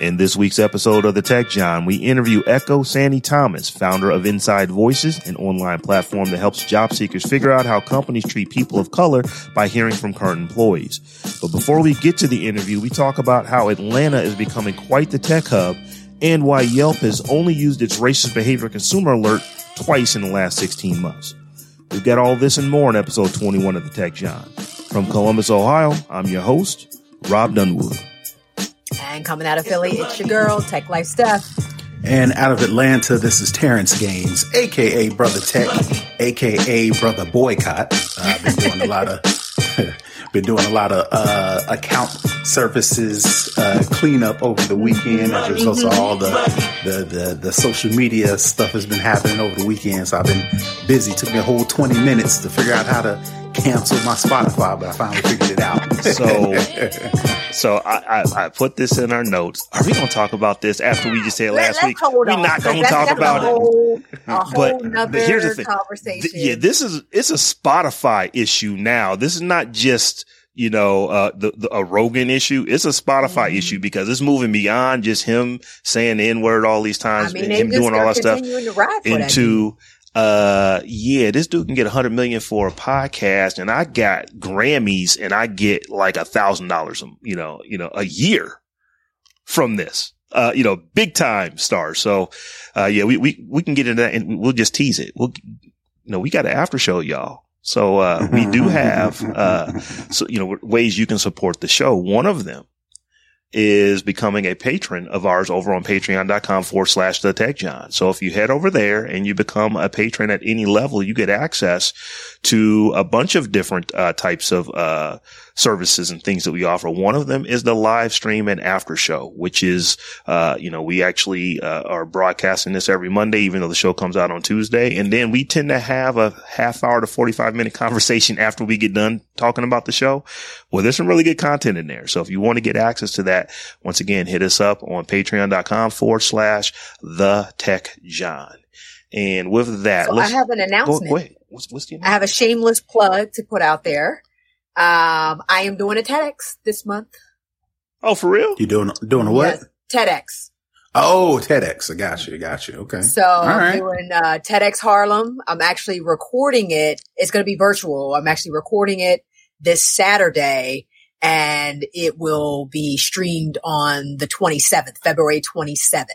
In this week's episode of The TechJawn, we interview Ekow Sanni-Thomas, founder of Inside Voices, an online platform that helps job seekers figure out how companies treat people of color by hearing from current employees. But before we get to the interview, we talk about how Atlanta is becoming quite the tech hub and why Yelp has only used its racist behavior consumer alert twice in the last 16 months. We've got all this and more in episode 21 of The TechJawn. From Columbus, Ohio, I'm your host, Rob Dunwood. And coming out of Philly, it's your girl, Tech Life Steph. And out of Atlanta, this is Terrence Gaines, aka Brother Tech, aka Brother Boycott. Uh, I've been doing a lot of been doing a lot of uh, account services uh, cleanup over the weekend as a result of all the, the the the social media stuff has been happening over the weekend. So I've been busy. Took me a whole twenty minutes to figure out how to cancel my Spotify, but I finally figured it out. So, so I, I, I put this in our notes. Are we going to talk about this after we just said last Let's week? We're on, not 'cause going to talk about a it. a whole But, but here's the thing. conversation. Th- yeah, this is it's a Spotify issue now. This is not just you know uh, the, the a Rogan issue. It's a Spotify Mm-hmm. issue because it's moving beyond just him saying the n word all these I times mean, and him doing all are that stuff to ride for into uh yeah this dude can get a hundred million for a podcast and i got grammys and i get like a thousand dollars you know you know a year from this. Uh you know big time stars so uh yeah we we, we can get into that and we'll just tease it. We'll you know we got an after show y'all. So uh we do have uh so you know ways you can support the show. One of them is becoming a patron of ours over on patreon.com forward slash the TechJawn. So if you head over there and you become a patron at any level, you get access to a bunch of different uh, types of uh, services and things that we offer. One of them is the live stream and after show, which is, uh, you know, we actually uh, are broadcasting this every Monday, even though the show comes out on Tuesday. And then we tend to have a half hour to 45 minute conversation after we get done talking about the show. Well, there's some really good content in there. So if you want to get access to that, once again, hit us up on patreon.com forward slash the TechJawn. And with that, So I have an announcement. go ahead. What's, what's I have a shameless plug to put out there. Um, I am doing a TEDx this month. Oh, for real? You doing doing a what? Yes, TEDx. Oh, TEDx. I got you. I got you. Okay. So All I'm right. doing uh, TEDx Harlem. I'm actually recording it. It's going to be virtual. I'm actually recording it this Saturday and it will be streamed on the 27th, February 27th.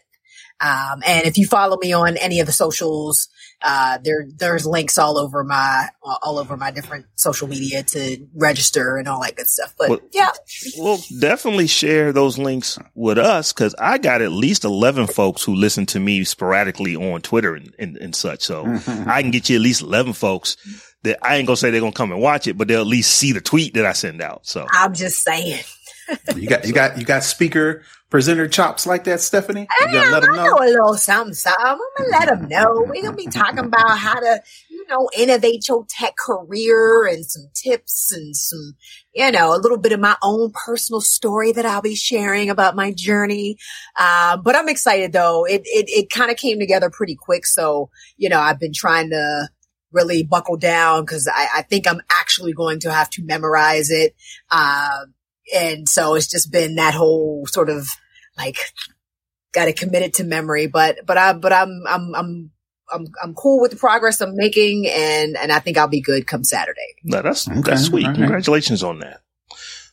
Um, and if you follow me on any of the socials, uh, there, there's links all over my, all over my different social media to register and all that good stuff. But Well- yeah, Well, definitely share those links with us because I got at least 11 folks who listen to me sporadically on Twitter and, and, and such. So I can get you at least 11 folks that I ain't going to say they're going to come and watch it, but they'll at least see the tweet that I send out. So I'm just saying. You got you got you got speaker presenter chops like that, Stephanie. You Yeah, gotta let them I know. know a little something, something. I'm gonna let them know. We're gonna be talking about how to, you know, innovate your tech career and some tips and some, you know, a little bit of my own personal story that I'll be sharing about my journey. Uh, but I'm excited though. It it it kind of came together pretty quick. So you know, I've been trying to really buckle down because I, I think I'm actually going to have to memorize it. Uh, and so it's just been that whole sort of like got to commit it to memory. But but I but I'm I'm I'm I'm I'm cool with the progress I'm making, and and I think I'll be good come Saturday. no, that's, Okay, that's sweet. all right. Congratulations on that.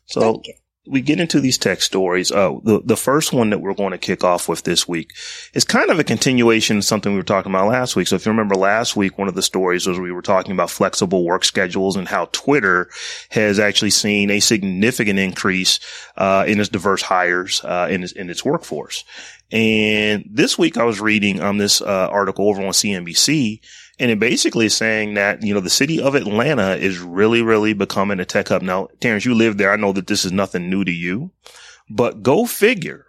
So Thank you. We get into these tech stories. Uh, the, the first one that we're going to kick off with this week is kind of a continuation of something we were talking about last week. So if you remember last week, one of the stories was we were talking about flexible work schedules and how Twitter has actually seen a significant increase, uh, in its diverse hires, uh, in its, in its workforce. And this week I was reading on um, this, uh, article over on CNBC and it basically is saying that, you know, the city of Atlanta is really, really becoming a tech hub. Now, Terrence, you live there. I know that this is nothing new to you, but go figure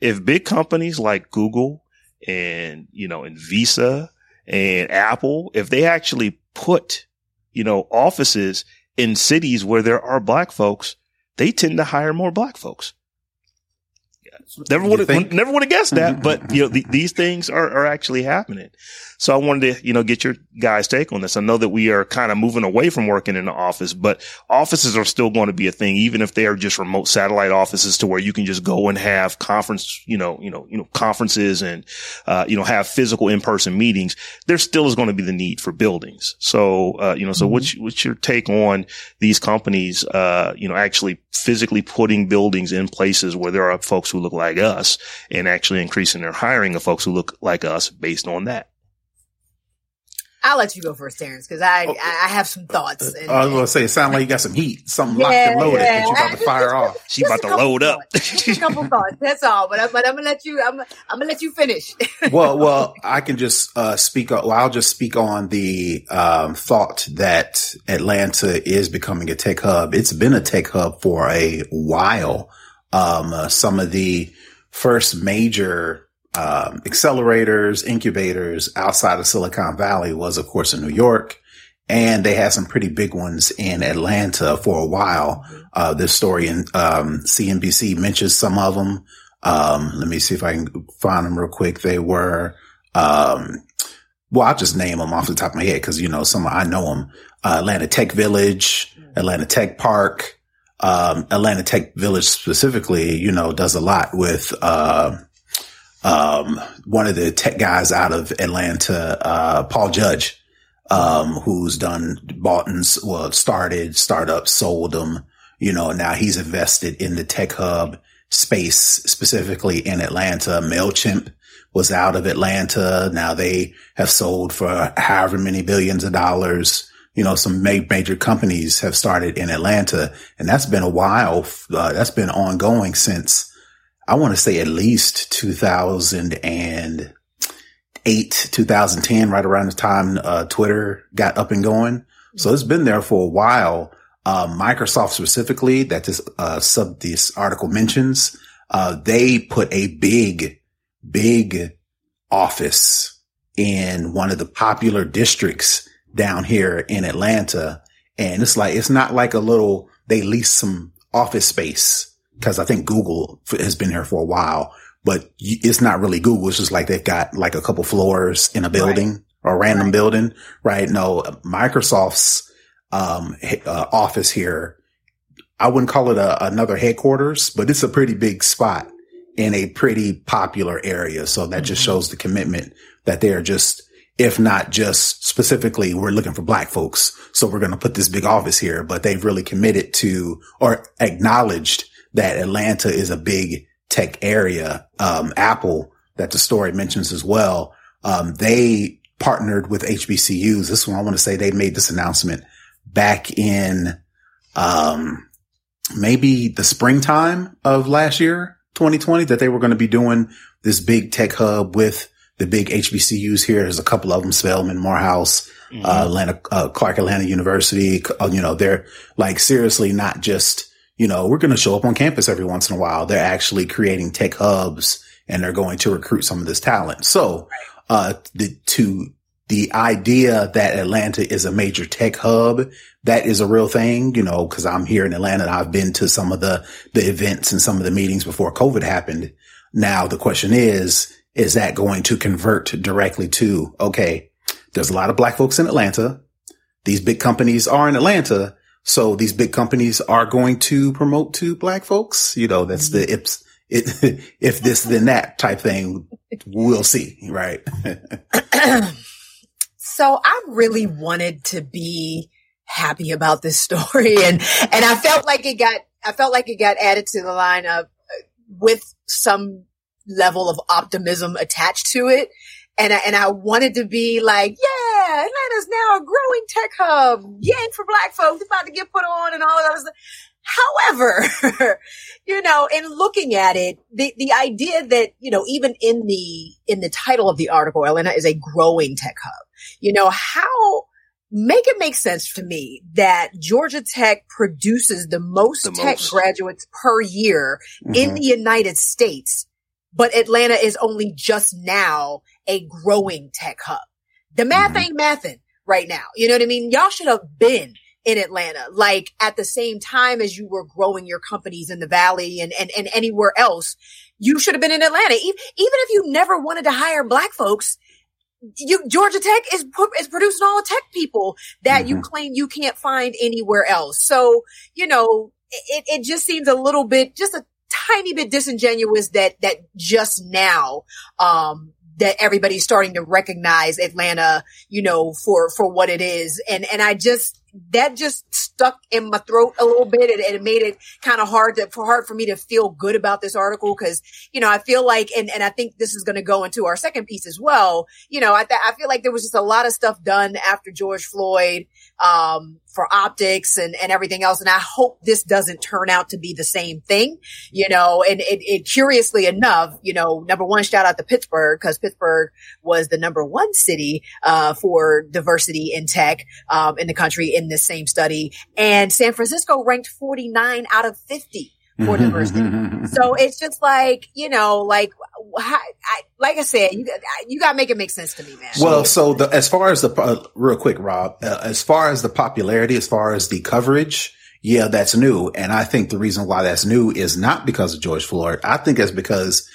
if big companies like Google and, you know, and Visa and Apple, if they actually put, you know, offices in cities where there are black folks, they tend to hire more black folks. Never would have, never would have guessed that, but you know, the, these things are, are actually happening. So I wanted to, you know, get your guys' take on this. I know that we are kind of moving away from working in the office, but offices are still going to be a thing, even if they are just remote satellite offices to where you can just go and have conference, you know, you know, you know, conferences and, uh, you know, have physical in-person meetings. There still is going to be the need for buildings. So, uh, you know, so mm-hmm. what's, what's your take on these companies, uh, you know, actually physically putting buildings in places where there are folks who look like us and actually increasing their hiring of folks who look like us based on that? I'll let you go first, Terrence, because I, oh, I have some thoughts. And, I was going to say, it sounds like you got some heat, something yeah, locked and loaded yeah. that you're about to fire off. She about to load up. a couple thoughts. That's all. But, I, but I'm gonna let you. I'm, I'm gonna let you finish. well, well, I can just uh, speak. Well, I'll just speak on the um, thought that Atlanta is becoming a tech hub. It's been a tech hub for a while. Um, uh, some of the first major um, accelerators, incubators outside of Silicon Valley was, of course, in New York. And they had some pretty big ones in Atlanta for a while. Uh, this story in, um, CNBC mentions some of them. Um, let me see if I can find them real quick. They were, um, well, I'll just name them off the top of my head because, you know, some, I know them. Uh, Atlanta Tech Village, Atlanta Tech Park, um, Atlanta Tech Village specifically, you know, does a lot with, uh, um, one of the tech guys out of Atlanta, uh, Paul Judge, um, who's done bought and well, started startups, sold them, you know, now he's invested in the tech hub space, specifically in Atlanta. MailChimp was out of Atlanta. Now they have sold for however many billions of dollars. You know, some major companies have started in Atlanta and that's been a while. Uh, that's been ongoing since I want to say at least 2008, 2010, right around the time uh, Twitter got up and going. So it's been there for a while. Uh, Microsoft specifically, that this uh, sub this article mentions, uh, they put a big, big office in one of the popular districts down here in Atlanta, and it's like it's not like a little. They lease some office space because I think Google has been here for a while, but it's not really Google. It's just like they've got like a couple floors in a building right. or a random right. building, right? No, Microsoft's um, uh, office here, I wouldn't call it a, another headquarters, but it's a pretty big spot in a pretty popular area. So that mm-hmm. just shows the commitment that they're just, if not just specifically, we're looking for black folks. So we're going to put this big office here, but they've really committed to or acknowledged that Atlanta is a big tech area. Um, Apple that the story mentions as well. Um, they partnered with HBCUs. This one, I want to say they made this announcement back in, um, maybe the springtime of last year, 2020, that they were going to be doing this big tech hub with the big HBCUs here. There's a couple of them, Spelman, Morehouse, mm-hmm. uh, Atlanta, uh, Clark Atlanta University. Uh, you know, they're like seriously not just you know, we're going to show up on campus every once in a while. They're actually creating tech hubs and they're going to recruit some of this talent. So, uh, the, to the idea that Atlanta is a major tech hub, that is a real thing, you know, cause I'm here in Atlanta and I've been to some of the, the events and some of the meetings before COVID happened. Now the question is, is that going to convert directly to, okay, there's a lot of black folks in Atlanta. These big companies are in Atlanta. So these big companies are going to promote to black folks. You know, that's the mm-hmm. ips, it, if this then that type thing. We'll see, right? so I really wanted to be happy about this story and and I felt like it got I felt like it got added to the lineup with some level of optimism attached to it. And I, and I wanted to be like, yeah, Atlanta's now a growing tech hub. Yay for black folks. It's about to get put on and all of that stuff. However, you know, in looking at it, the, the idea that, you know, even in the, in the title of the article, Atlanta is a growing tech hub, you know, how, make it make sense to me that Georgia Tech produces the most the tech most. graduates per year mm-hmm. in the United States, but Atlanta is only just now a growing tech hub. The math mm-hmm. ain't mathing right now. You know what I mean? Y'all should have been in Atlanta, like at the same time as you were growing your companies in the valley and, and, and anywhere else. You should have been in Atlanta. Even, even if you never wanted to hire black folks, you, Georgia Tech is, is producing all the tech people that mm-hmm. you claim you can't find anywhere else. So, you know, it, it just seems a little bit, just a tiny bit disingenuous that, that just now, um, that everybody's starting to recognize Atlanta, you know, for, for what it is. And, and I just, that just stuck in my throat a little bit and, and it made it kind of hard to, for hard for me to feel good about this article. Cause, you know, I feel like, and, and I think this is going to go into our second piece as well. You know, I, th- I feel like there was just a lot of stuff done after George Floyd, um, for optics and, and everything else. And I hope this doesn't turn out to be the same thing, you know, and it, it curiously enough, you know, number one, shout out to Pittsburgh because Pittsburgh was the number one city, uh, for diversity in tech, um, in the country in this same study. And San Francisco ranked 49 out of 50 for diversity. so it's just like, you know, like, I, like I said, you, you got to make it make sense to me, man. Well, so the, as far as the, uh, real quick, Rob, uh, as far as the popularity, as far as the coverage, yeah, that's new. And I think the reason why that's new is not because of George Floyd. I think it's because,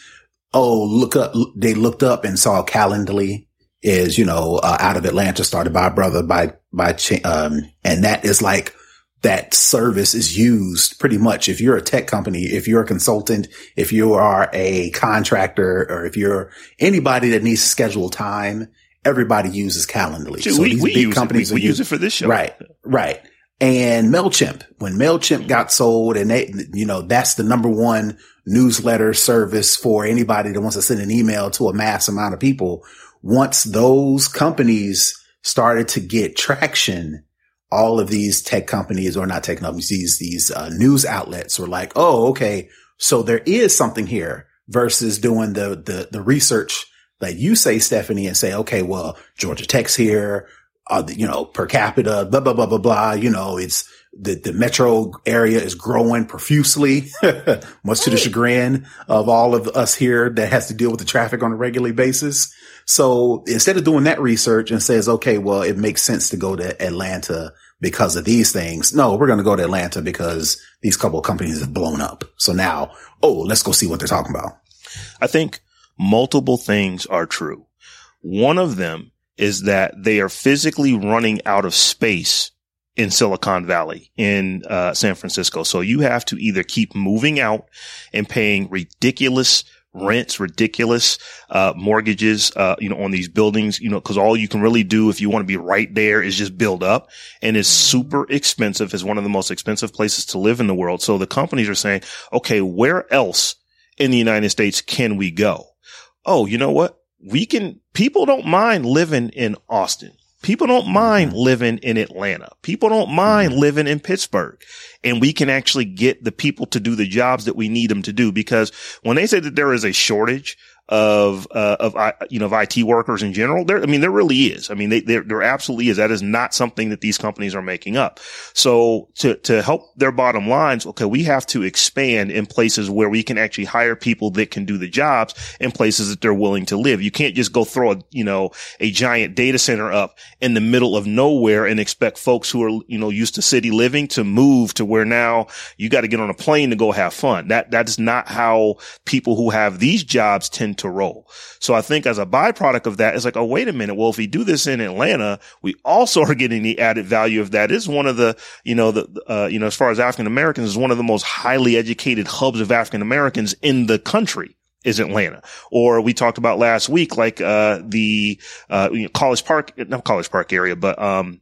oh, look up, they looked up and saw Calendly is, you know, uh, out of Atlanta, started by a brother by, by, um, and that is like, that service is used pretty much. If you're a tech company, if you're a consultant, if you are a contractor, or if you're anybody that needs to schedule time, everybody uses Calendly. so we, these we big companies it. We, we use it for this show. Right. Right. And MailChimp, when MailChimp got sold and they, you know, that's the number one newsletter service for anybody that wants to send an email to a mass amount of people. Once those companies started to get traction, all of these tech companies or not tech companies, these, these uh, news outlets were like, Oh, okay. So there is something here versus doing the, the, the research that you say, Stephanie, and say, okay, well, Georgia Tech's here, uh, you know, per capita, blah, blah, blah, blah, blah. You know, it's the, the metro area is growing profusely, much to the chagrin of all of us here that has to deal with the traffic on a regular basis. So instead of doing that research and says, okay, well, it makes sense to go to Atlanta because of these things. No, we're going to go to Atlanta because these couple companies have blown up. So now, oh, let's go see what they're talking about. I think multiple things are true. One of them is that they are physically running out of space in Silicon Valley in uh, San Francisco. So you have to either keep moving out and paying ridiculous rents, ridiculous, uh, mortgages, uh, you know, on these buildings, you know, cause all you can really do if you want to be right there is just build up and it's super expensive. It's one of the most expensive places to live in the world. So the companies are saying, okay, where else in the United States can we go? Oh, you know what? We can, people don't mind living in Austin. People don't mind mm-hmm. living in Atlanta. People don't mind mm-hmm. living in Pittsburgh. And we can actually get the people to do the jobs that we need them to do. Because when they say that there is a shortage of uh, of you know of IT workers in general. There, I mean, there really is. I mean, they, there there absolutely is. That is not something that these companies are making up. So to to help their bottom lines, okay, we have to expand in places where we can actually hire people that can do the jobs in places that they're willing to live. You can't just go throw a you know a giant data center up in the middle of nowhere and expect folks who are you know used to city living to move to where now you got to get on a plane to go have fun. That that is not how people who have these jobs tend to roll. So I think as a byproduct of that, it's like, oh, wait a minute. Well, if we do this in Atlanta, we also are getting the added value of that. Is one of the, you know, the, uh, you know, as far as African Americans, is one of the most highly educated hubs of African Americans in the country is Atlanta. Or we talked about last week, like, uh, the, uh, College Park, not College Park area, but, um,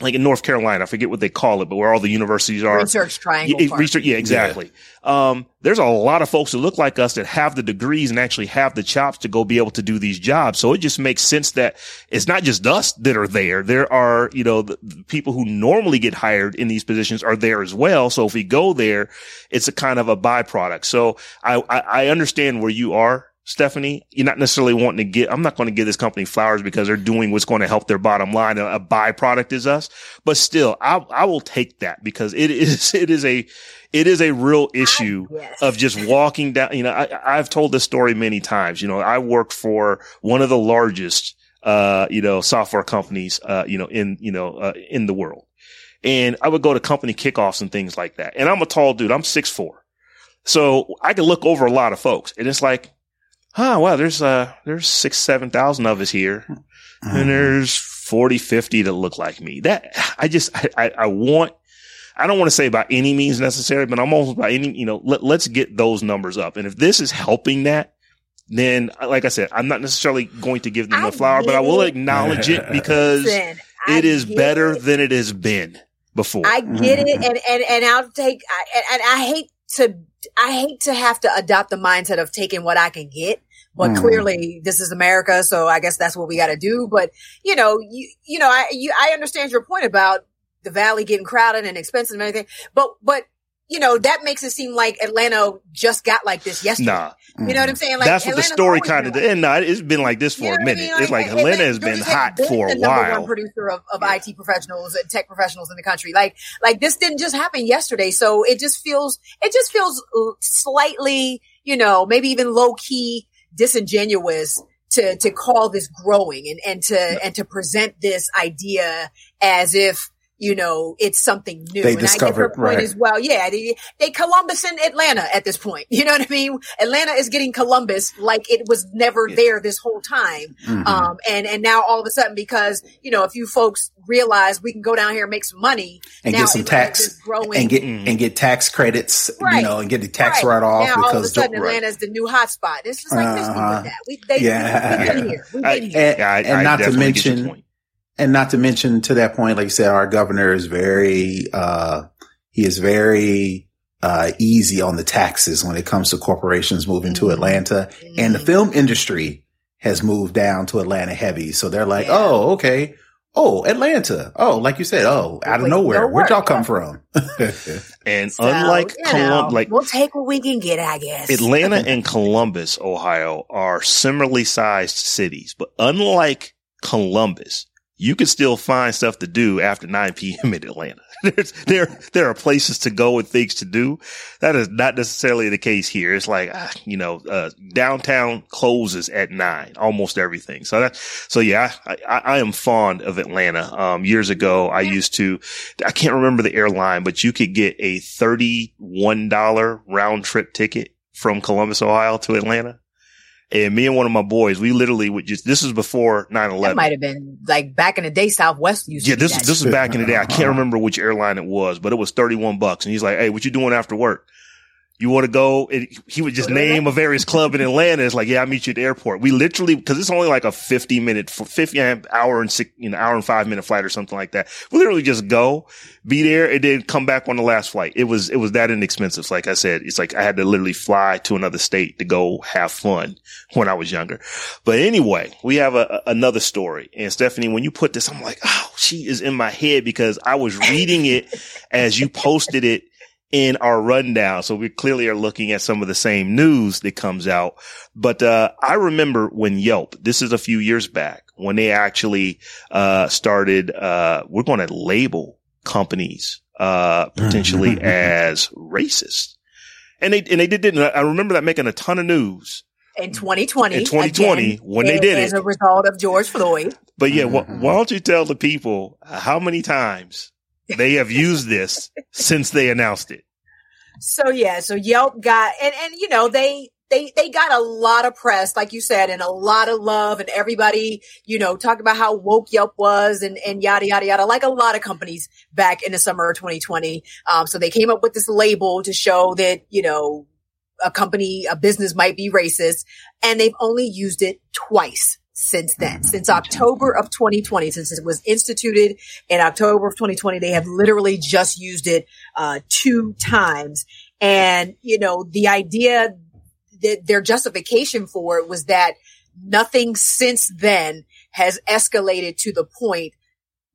like in North Carolina, I forget what they call it, but where all the universities are. Research triangle. Yeah, research, yeah exactly. Um, there's a lot of folks that look like us that have the degrees and actually have the chops to go be able to do these jobs. So it just makes sense that it's not just us that are there. There are, you know, the, the people who normally get hired in these positions are there as well. So if we go there, it's a kind of a byproduct. So I, I, I understand where you are Stephanie, you're not necessarily wanting to get, I'm not going to give this company flowers because they're doing what's going to help their bottom line. A, a byproduct is us, but still, I, I will take that because it is, it is a, it is a real issue Yes. of just walking down. You know, I, I've told this story many times. You know, I worked for one of the largest, uh, you know, software companies, uh, you know, in, you know, uh, in the world. And I would go to company kickoffs and things like that. And I'm a tall dude. I'm six four. So I can look over a lot of folks and it's like, huh, wow, there's, uh, there's six, 7,000 of us here Mm-hmm. and there's 40, 50 that look like me. That I just, I, I, I want, I don't want to say by any means necessary, but I'm almost by any, you know, let, let's get those numbers up. And if this is helping that, then like I said, I'm not necessarily going to give them I the flower, but I will get it. acknowledge it because Listen, it is better it. than it has been before. I get it, and and and I'll take. I, and, and I hate to. I hate to have to adopt the mindset of taking what I can get. But Mhm. clearly, this is America, so I guess that's what we got to do. But you know, you you know, I you, I understand your point about the valley getting crowded and expensive and everything. But but you know, that makes it seem like Atlanta just got like this yesterday. nah, You know what I'm mm. saying? Like that's what the story kind of did. And nah, it's been like this for You know a what I minute. mean? it's like Helena has been hot for a number one while. producer of, of IT professionals and tech professionals in the country. Like, like this didn't just happen yesterday. So it just feels, it just feels slightly, you know, maybe even low key disingenuous to, to call this growing and, and to, and to present this idea as if, you know, it's something new. They and I discovered- get your point right. as well. Yeah. They, they Columbus and Atlanta at this point. You know what I mean? Atlanta is getting Columbus like it was never there this whole time. Mhm. Um, and, and now all of a sudden, because, you know, if you folks realize we can go down here and make some money and get some Atlanta's tax just growing. and get Mhm. and get tax credits, you know, and get the tax Right. write off now all of a because sudden right. Atlanta's the new hotspot. It's just like this Uh-huh. with that. We, they, Yeah. we've been here. We've I- been here. and, I- and I not to definitely get your mention point. And not to mention to that point, like you said, our governor is very uh he is very uh easy on the taxes when it comes to corporations moving to Mhm. Atlanta. And the film industry has moved down to Atlanta heavy. So they're like, Yeah. oh, okay. Oh, Atlanta. Oh, like you said, oh, out of nowhere. no Where'd y'all work. come from? And So, unlike you know, Colum- like we'll take what we can get, I guess. Atlanta and Columbus, Ohio are similarly sized cities, but unlike Columbus, you can still find stuff to do after 9 p.m. in Atlanta. There's, there, there are places to go and things to do. That is not necessarily the case here. It's like, ah, you know, uh, downtown closes at nine, almost everything. So that, so yeah, I, I, I am fond of Atlanta. Um, years ago, I used to, I can't remember the airline, but you could get a $31 round trip ticket from Columbus, Ohio to Atlanta. And me and one of my boys, we literally would just, this was before 9 that 11. might have been like back in the day, Southwest used Yeah, to do this that this was back in the day. I can't Uh-huh. remember which airline it was, but it was 31 bucks. And he's like, Hey, what you doing after work? You want to go? And he would just name a various club in Atlanta. It's like, yeah, I'll meet you at the airport. We literally, cause it's only like a 50 minute, 50 hour and six, you know, hour and five minute flight or something like that. We literally just go, be there and then come back on the last flight. It was, it was that inexpensive. Like I said, it's like I had to literally fly to another state to go have fun when I was younger. But anyway, we have a, a- another story. And Stephanie, when you put this, I'm like, oh, she is in my head because I was reading it as you posted it in our rundown. So we clearly are looking at some of the same news that comes out. But, uh, I remember when Yelp, this is a few years back when they actually, uh, started, uh, we're going to label companies, uh, potentially as racist. And they, and they did, it. I remember that making a ton of news. in 2020. In 2020, again, when they did as it. As a result of George Floyd. But yeah, wh- Mhm. why don't you tell the people how many times they have used this since they announced it? So yeah, so Yelp got and and you know they they they got a lot of press, like you said, and a lot of love, and everybody you know talked about how woke Yelp was, and and yada yada yada, like a lot of companies back in the summer of 2020. Um, so they came up with this label to show that you know a company, a business might be racist, and they've only used it twice since then, since October of 2020, since it was instituted in October of 2020, they have literally just used it uh, two times. And you know, the idea that their justification for it was that nothing since then has escalated to the point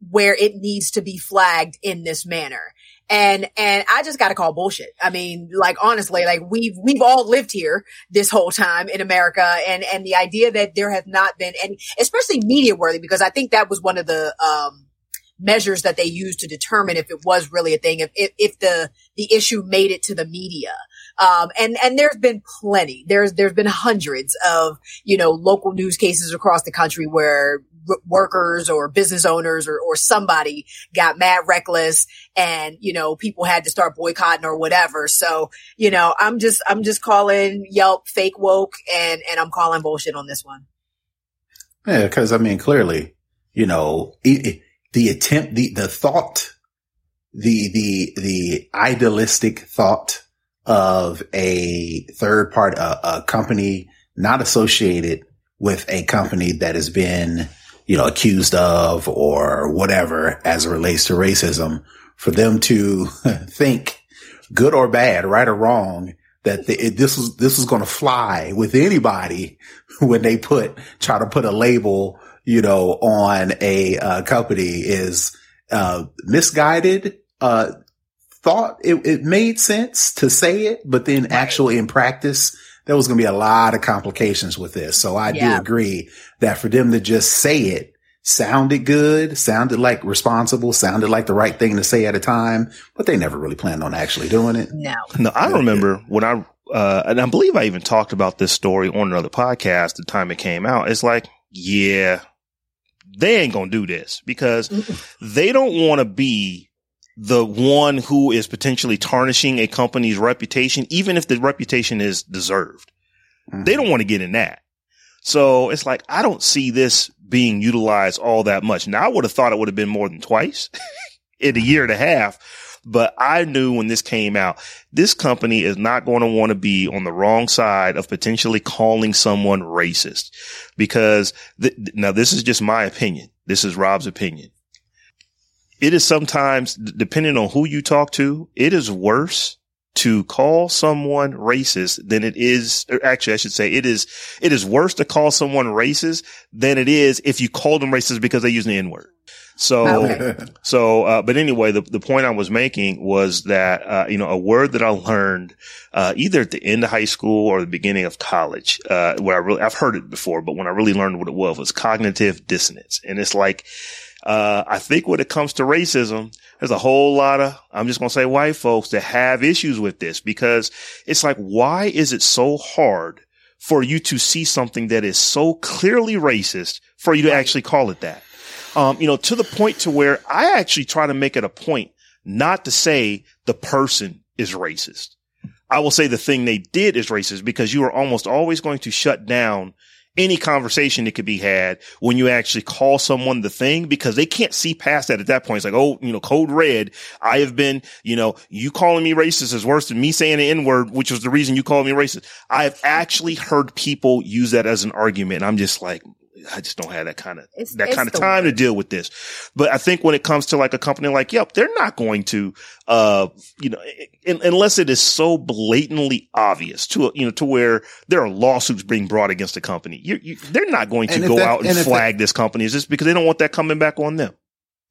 where it needs to be flagged in this manner. And, and I just got to call bullshit. I mean, like, honestly, like we've, we've all lived here this whole time in America. And, and the idea that there has not been any, especially media worthy, because I think that was one of the, um, measures that they used to determine if it was really a thing, if, if, if the, the issue made it to the media. Um, and, and there's been plenty. There's, there's been hundreds of, you know, local news cases across the country where workers or business owners or, or somebody got mad reckless and, you know, people had to start boycotting or whatever. So, you know, I'm just, I'm just calling Yelp fake woke and, and I'm calling bullshit on this one. Yeah. Cause I mean, clearly, you know, it, the attempt, the, the thought, the, the, the idealistic thought of a third part, a, a company not associated with a company that has been you know, accused of or whatever as it relates to racism for them to think good or bad, right or wrong, that the, it, this was, this was going to fly with anybody when they put, try to put a label, you know, on a uh, company is, uh, misguided, uh, thought it, it made sense to say it, but then actually in practice, there was going to be a lot of complications with this. So I yeah. do agree that for them to just say it sounded good, sounded like responsible, sounded like the right thing to say at a time, but they never really planned on actually doing it. No. No, I remember when I, uh, and I believe I even talked about this story on another podcast the time it came out. It's like, yeah, they ain't going to do this because they don't want to be the one who is potentially tarnishing a company's reputation, even if the reputation is deserved. Mm-hmm. They don't want to get in that. So it's like, I don't see this being utilized all that much. Now I would have thought it would have been more than twice in a year and a half, but I knew when this came out, this company is not going to want to be on the wrong side of potentially calling someone racist because th- now this is just my opinion. This is Rob's opinion it is sometimes, depending on who you talk to, it is worse to call someone racist than it is, actually, I should say it is, it is worse to call someone racist than it is if you call them racist because they use the N word. So, okay. so, uh, but anyway, the, the point I was making was that, uh, you know, a word that I learned, uh, either at the end of high school or the beginning of college, uh, where I really, I've heard it before, but when I really learned what it was, was cognitive dissonance. And it's like, uh, I think when it comes to racism, there's a whole lot of, I'm just going to say white folks that have issues with this because it's like, why is it so hard for you to see something that is so clearly racist for you to actually call it that? Um, you know, to the point to where I actually try to make it a point not to say the person is racist. I will say the thing they did is racist because you are almost always going to shut down any conversation that could be had when you actually call someone the thing because they can't see past that at that point. It's like, oh, you know, code red. I have been, you know, you calling me racist is worse than me saying the N word, which was the reason you called me racist. I have actually heard people use that as an argument. I'm just like, I just don't have that kind of it's, that kind of time to deal with this. But I think when it comes to like a company like Yelp, they're not going to, uh, you know, in, unless it is so blatantly obvious to you know to where there are lawsuits being brought against the company. You, you, they're not going to go that, out and, and flag that, this company Is just because they don't want that coming back on them.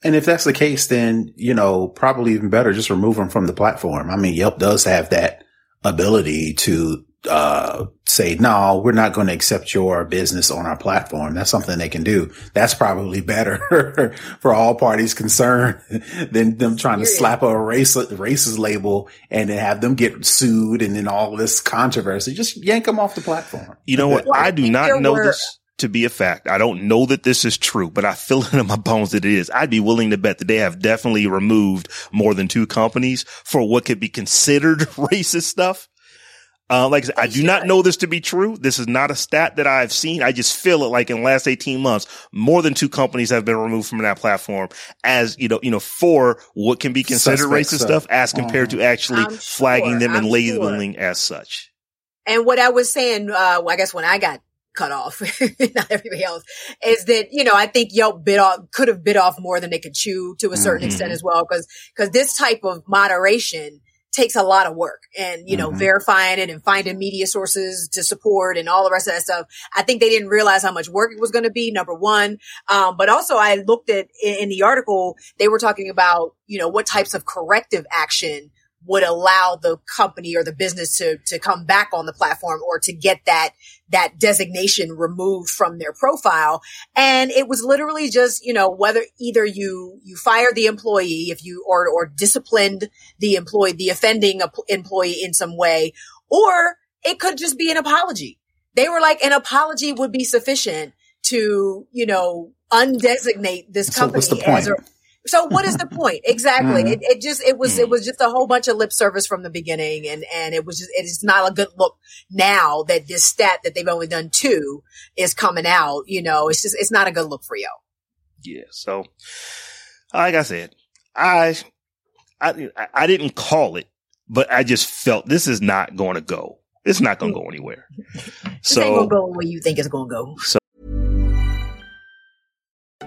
And if that's the case, then you know probably even better just remove them from the platform. I mean, Yelp does have that ability to uh, say, no, we're not going to accept your business on our platform. That's something they can do. That's probably better for all parties concerned than them trying to slap a racist, racist label and then have them get sued and then all this controversy. Just yank them off the platform. You know what? I do not know this to be a fact. I don't know that this is true, but I feel it in my bones that it is. I'd be willing to bet that they have definitely removed more than two companies for what could be considered racist stuff. Uh, like I said, I do not know this to be true. This is not a stat that I've seen. I just feel it like in the last 18 months, more than two companies have been removed from that platform as, you know, you know, for what can be considered Suspect racist stuff, stuff as compared to actually I'm flagging sure, them and I'm labeling sure. as such. And what I was saying, uh, I guess when I got cut off, not everybody else, is that, you know, I think Yelp bit off, could have bit off more than they could chew to a certain mm-hmm. extent as well. Cause, cause this type of moderation takes a lot of work and, you know, mm-hmm. verifying it and finding media sources to support and all the rest of that stuff. I think they didn't realize how much work it was going to be, number one. Um, but also I looked at in the article, they were talking about, you know, what types of corrective action would allow the company or the business to, to come back on the platform or to get that, that designation removed from their profile. And it was literally just, you know, whether either you, you fire the employee if you, or, or disciplined the employee, the offending employee in some way, or it could just be an apology. They were like, an apology would be sufficient to, you know, undesignate this company so as a, so what is the point? Exactly. Mm-hmm. It, it, just, it was, it was just a whole bunch of lip service from the beginning. And, and it was just, it is not a good look now that this stat that they've only done two is coming out. You know, it's just, it's not a good look for you. Yeah. So like I said, I, I, I didn't call it, but I just felt this is not going to go. It's not going to go anywhere. so, ain't to go where you think it's going to go. So,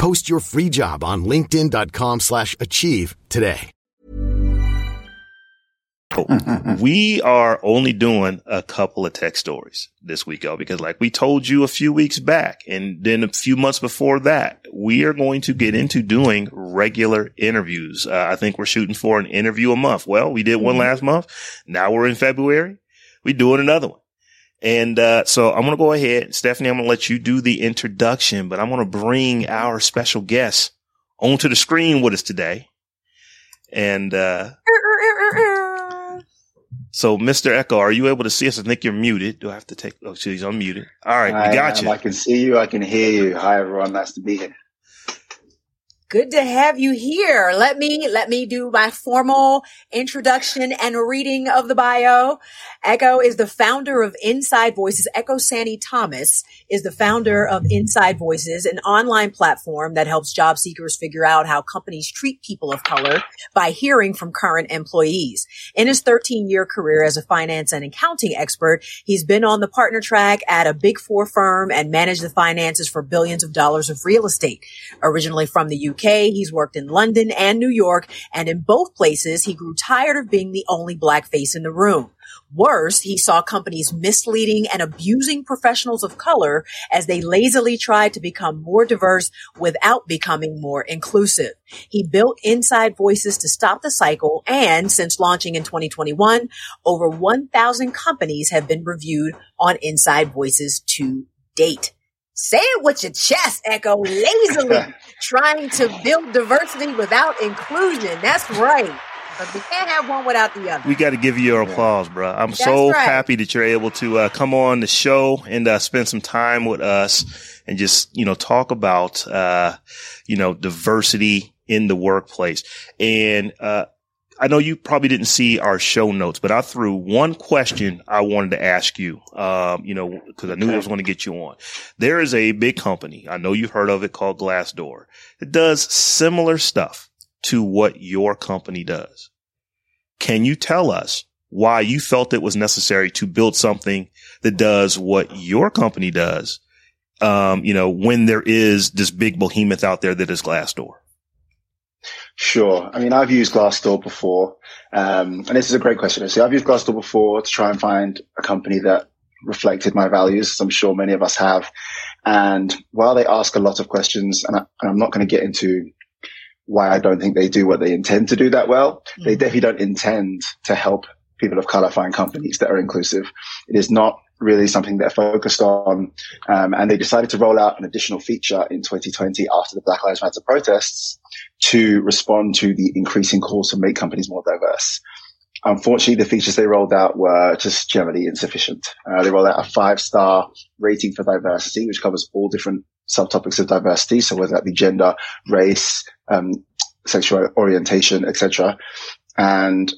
Post your free job on linkedin.com slash achieve today. we are only doing a couple of tech stories this week, y'all, because like we told you a few weeks back and then a few months before that, we are going to get into doing regular interviews. Uh, I think we're shooting for an interview a month. Well, we did one mm-hmm. last month. Now we're in February. We're doing another one. And uh, so I'm going to go ahead. Stephanie, I'm going to let you do the introduction, but I'm going to bring our special guest onto the screen with us today. And uh, so, Mr. Ekow, are you able to see us? I think you're muted. Do I have to take? Oh, she's unmuted. All right, I we got am. you. I can see you. I can hear you. Hi, everyone. Nice to be here. Good to have you here. Let me, let me do my formal introduction and reading of the bio. Ekow is the founder of Inside Voices. Ekow Sanni-Thomas is the founder of Inside Voices, an online platform that helps job seekers figure out how companies treat people of color by hearing from current employees. In his 13 year career as a finance and accounting expert, he's been on the partner track at a big four firm and managed the finances for billions of dollars of real estate. Originally from the UK, he's worked in London and New York, and in both places, he grew tired of being the only black face in the room. Worse, he saw companies misleading and abusing professionals of color as they lazily tried to become more diverse without becoming more inclusive. He built Inside Voices to stop the cycle and since launching in 2021, over 1,000 companies have been reviewed on Inside Voices to date. Say it with your chest, Ekow, lazily trying to build diversity without inclusion. That's right. But we can't have one without the other. We got to give you your applause, bro. I'm That's so right. happy that you're able to uh, come on the show and uh, spend some time with us and just, you know, talk about, uh, you know, diversity in the workplace. And, uh, I know you probably didn't see our show notes, but I threw one question I wanted to ask you, um, you know, because I knew okay. I was going to get you on. There is a big company, I know you've heard of it, called Glassdoor. It does similar stuff to what your company does. Can you tell us why you felt it was necessary to build something that does what your company does? Um, you know, when there is this big behemoth out there that is Glassdoor. Sure. I mean, I've used Glassdoor before, um, and this is a great question. See, I've used Glassdoor before to try and find a company that reflected my values, as I'm sure many of us have. And while they ask a lot of questions, and, I, am not going to get into why I don't think they do what they intend to do that well, mm. they definitely don't intend to help people of color find companies that are inclusive. It is not really something they're focused on. Um, and they decided to roll out an additional feature in 2020 after the Black Lives Matter protests to respond to the increasing calls to make companies more diverse. Unfortunately, the features they rolled out were just generally insufficient. Uh, they rolled out a five star rating for diversity, which covers all different subtopics of diversity. So whether that be gender, race, um, sexual orientation, etc. And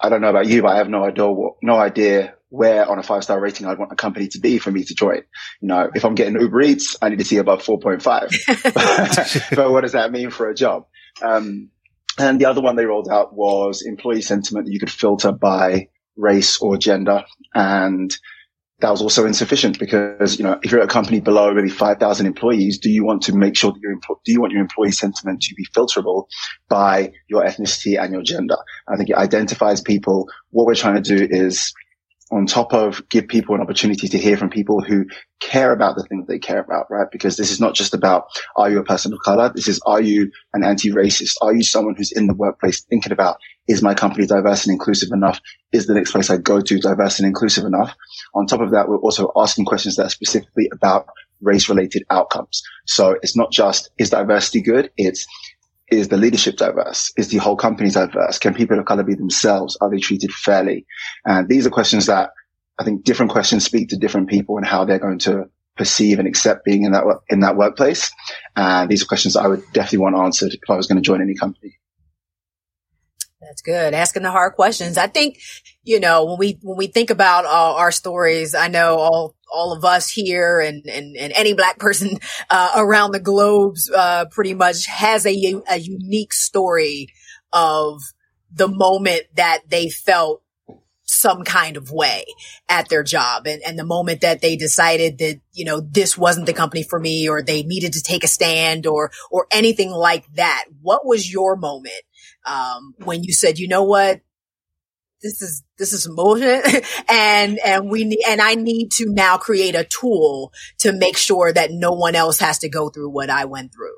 I don't know about you, but I have no idea, what, no idea where on a five star rating I'd want a company to be for me to join. You know, if I'm getting Uber Eats, I need to see above 4.5. but what does that mean for a job? Um, and the other one they rolled out was employee sentiment that you could filter by race or gender. And that was also insufficient because, you know, if you're at a company below maybe 5,000 employees, do you want to make sure that your, do you want your employee sentiment to be filterable by your ethnicity and your gender? I think it identifies people. What we're trying to do is on top of give people an opportunity to hear from people who care about the things they care about, right? Because this is not just about, are you a person of color? This is, are you an anti-racist? Are you someone who's in the workplace thinking about, is my company diverse and inclusive enough? Is the next place I go to diverse and inclusive enough? On top of that, we're also asking questions that are specifically about race related outcomes. So it's not just, is diversity good? It's, is the leadership diverse? Is the whole company diverse? Can people of color be themselves? Are they treated fairly? And these are questions that I think different questions speak to different people and how they're going to perceive and accept being in that in that workplace. And these are questions I would definitely want answered if I was going to join any company. That's good. Asking the hard questions. I think, you know, when we, when we think about uh, our stories, I know all, all of us here and, and, and any black person, uh, around the globe, uh, pretty much has a, a unique story of the moment that they felt some kind of way at their job and, and the moment that they decided that, you know, this wasn't the company for me or they needed to take a stand or, or anything like that. What was your moment um, when you said, you know what, this is this is bullshit, and and we need and I need to now create a tool to make sure that no one else has to go through what I went through.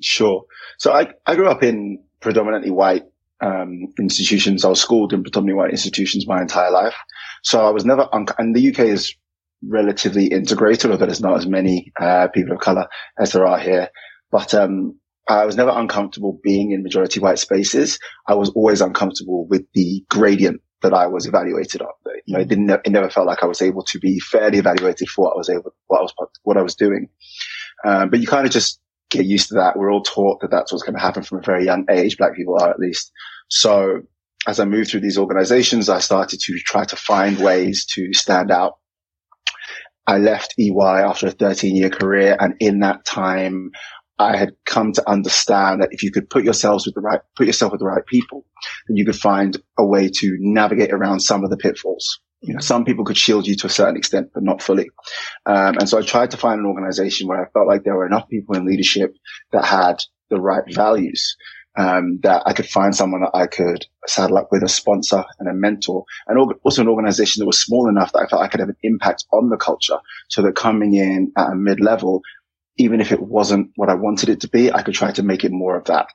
Sure. So I I grew up in predominantly white um, institutions. I was schooled in predominantly white institutions my entire life. So I was never, un- and the UK is relatively integrated, although there's not as many uh, people of color as there are here. But um, I was never uncomfortable being in majority white spaces. I was always uncomfortable with the gradient that I was evaluated on. You know, it didn't, it never felt like I was able to be fairly evaluated for what I was able, what I was, what I was doing. Um, but you kind of just get used to that. We're all taught that that's what's going to happen from a very young age. Black people are at least. So as I moved through these organizations, I started to try to find ways to stand out. I left EY after a 13 year career. And in that time, I had come to understand that if you could put yourselves with the right, put yourself with the right people, then you could find a way to navigate around some of the pitfalls. You know, some people could shield you to a certain extent, but not fully. Um, and so I tried to find an organization where I felt like there were enough people in leadership that had the right values. Um, that I could find someone that I could saddle up with a sponsor and a mentor and also an organization that was small enough that I felt I could have an impact on the culture so that coming in at a mid level, even if it wasn't what I wanted it to be, I could try to make it more of that.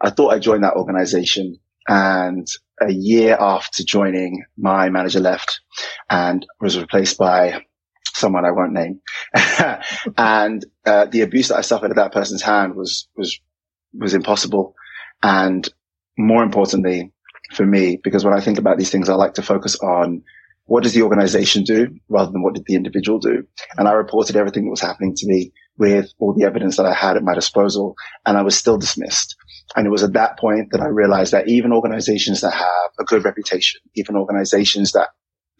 I thought I joined that organization and a year after joining, my manager left and was replaced by someone I won't name. and uh, the abuse that I suffered at that person's hand was was was impossible. And more importantly, for me, because when I think about these things, I like to focus on what does the organization do rather than what did the individual do. And I reported everything that was happening to me with all the evidence that I had at my disposal, and I was still dismissed. And it was at that point that I realized that even organizations that have a good reputation, even organizations that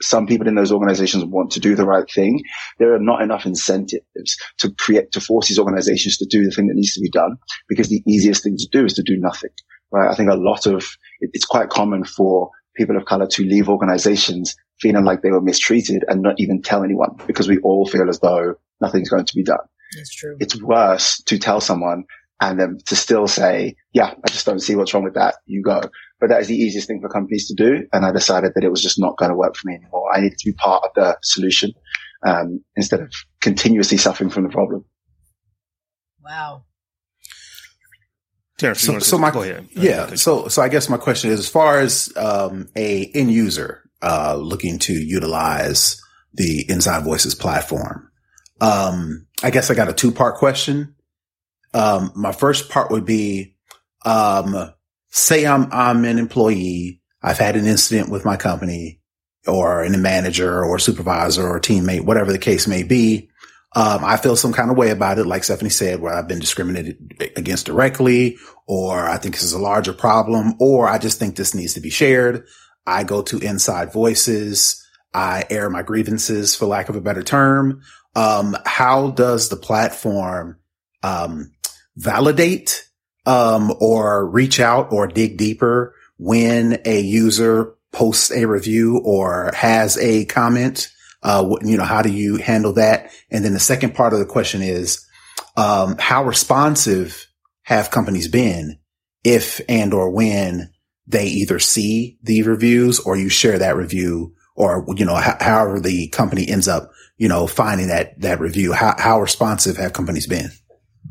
some people in those organizations want to do the right thing, there are not enough incentives to create, to force these organizations to do the thing that needs to be done because the easiest thing to do is to do nothing, right? I think a lot of, it's quite common for people of color to leave organizations feeling like they were mistreated and not even tell anyone because we all feel as though nothing's going to be done. It's true. It's worse to tell someone and then to still say, yeah, I just don't see what's wrong with that. You go. But that is the easiest thing for companies to do. And I decided that it was just not going to work for me anymore. I needed to be part of the solution. um, instead of continuously suffering from the problem. Wow. Terrence, So, wanna so my go ahead. yeah. Okay. So so I guess my question is, as far as um, a end user uh, looking to utilize the Inside Voices platform, um, I guess I got a two part question. Um, my first part would be, um, say I'm I'm an employee, I've had an incident with my company, or a manager, or supervisor, or teammate, whatever the case may be. Um, I feel some kind of way about it, like Stephanie said, where I've been discriminated against directly, or I think this is a larger problem, or I just think this needs to be shared. I go to Inside Voices. I air my grievances, for lack of a better term. Um, how does the platform um, validate um, or reach out or dig deeper when a user posts a review or has a comment? Uh, you know, how do you handle that? And then the second part of the question is, um, how responsive have companies been if and or when they either see the reviews or you share that review or, you know, ho- however the company ends up, you know, finding that, that review? How, how responsive have companies been?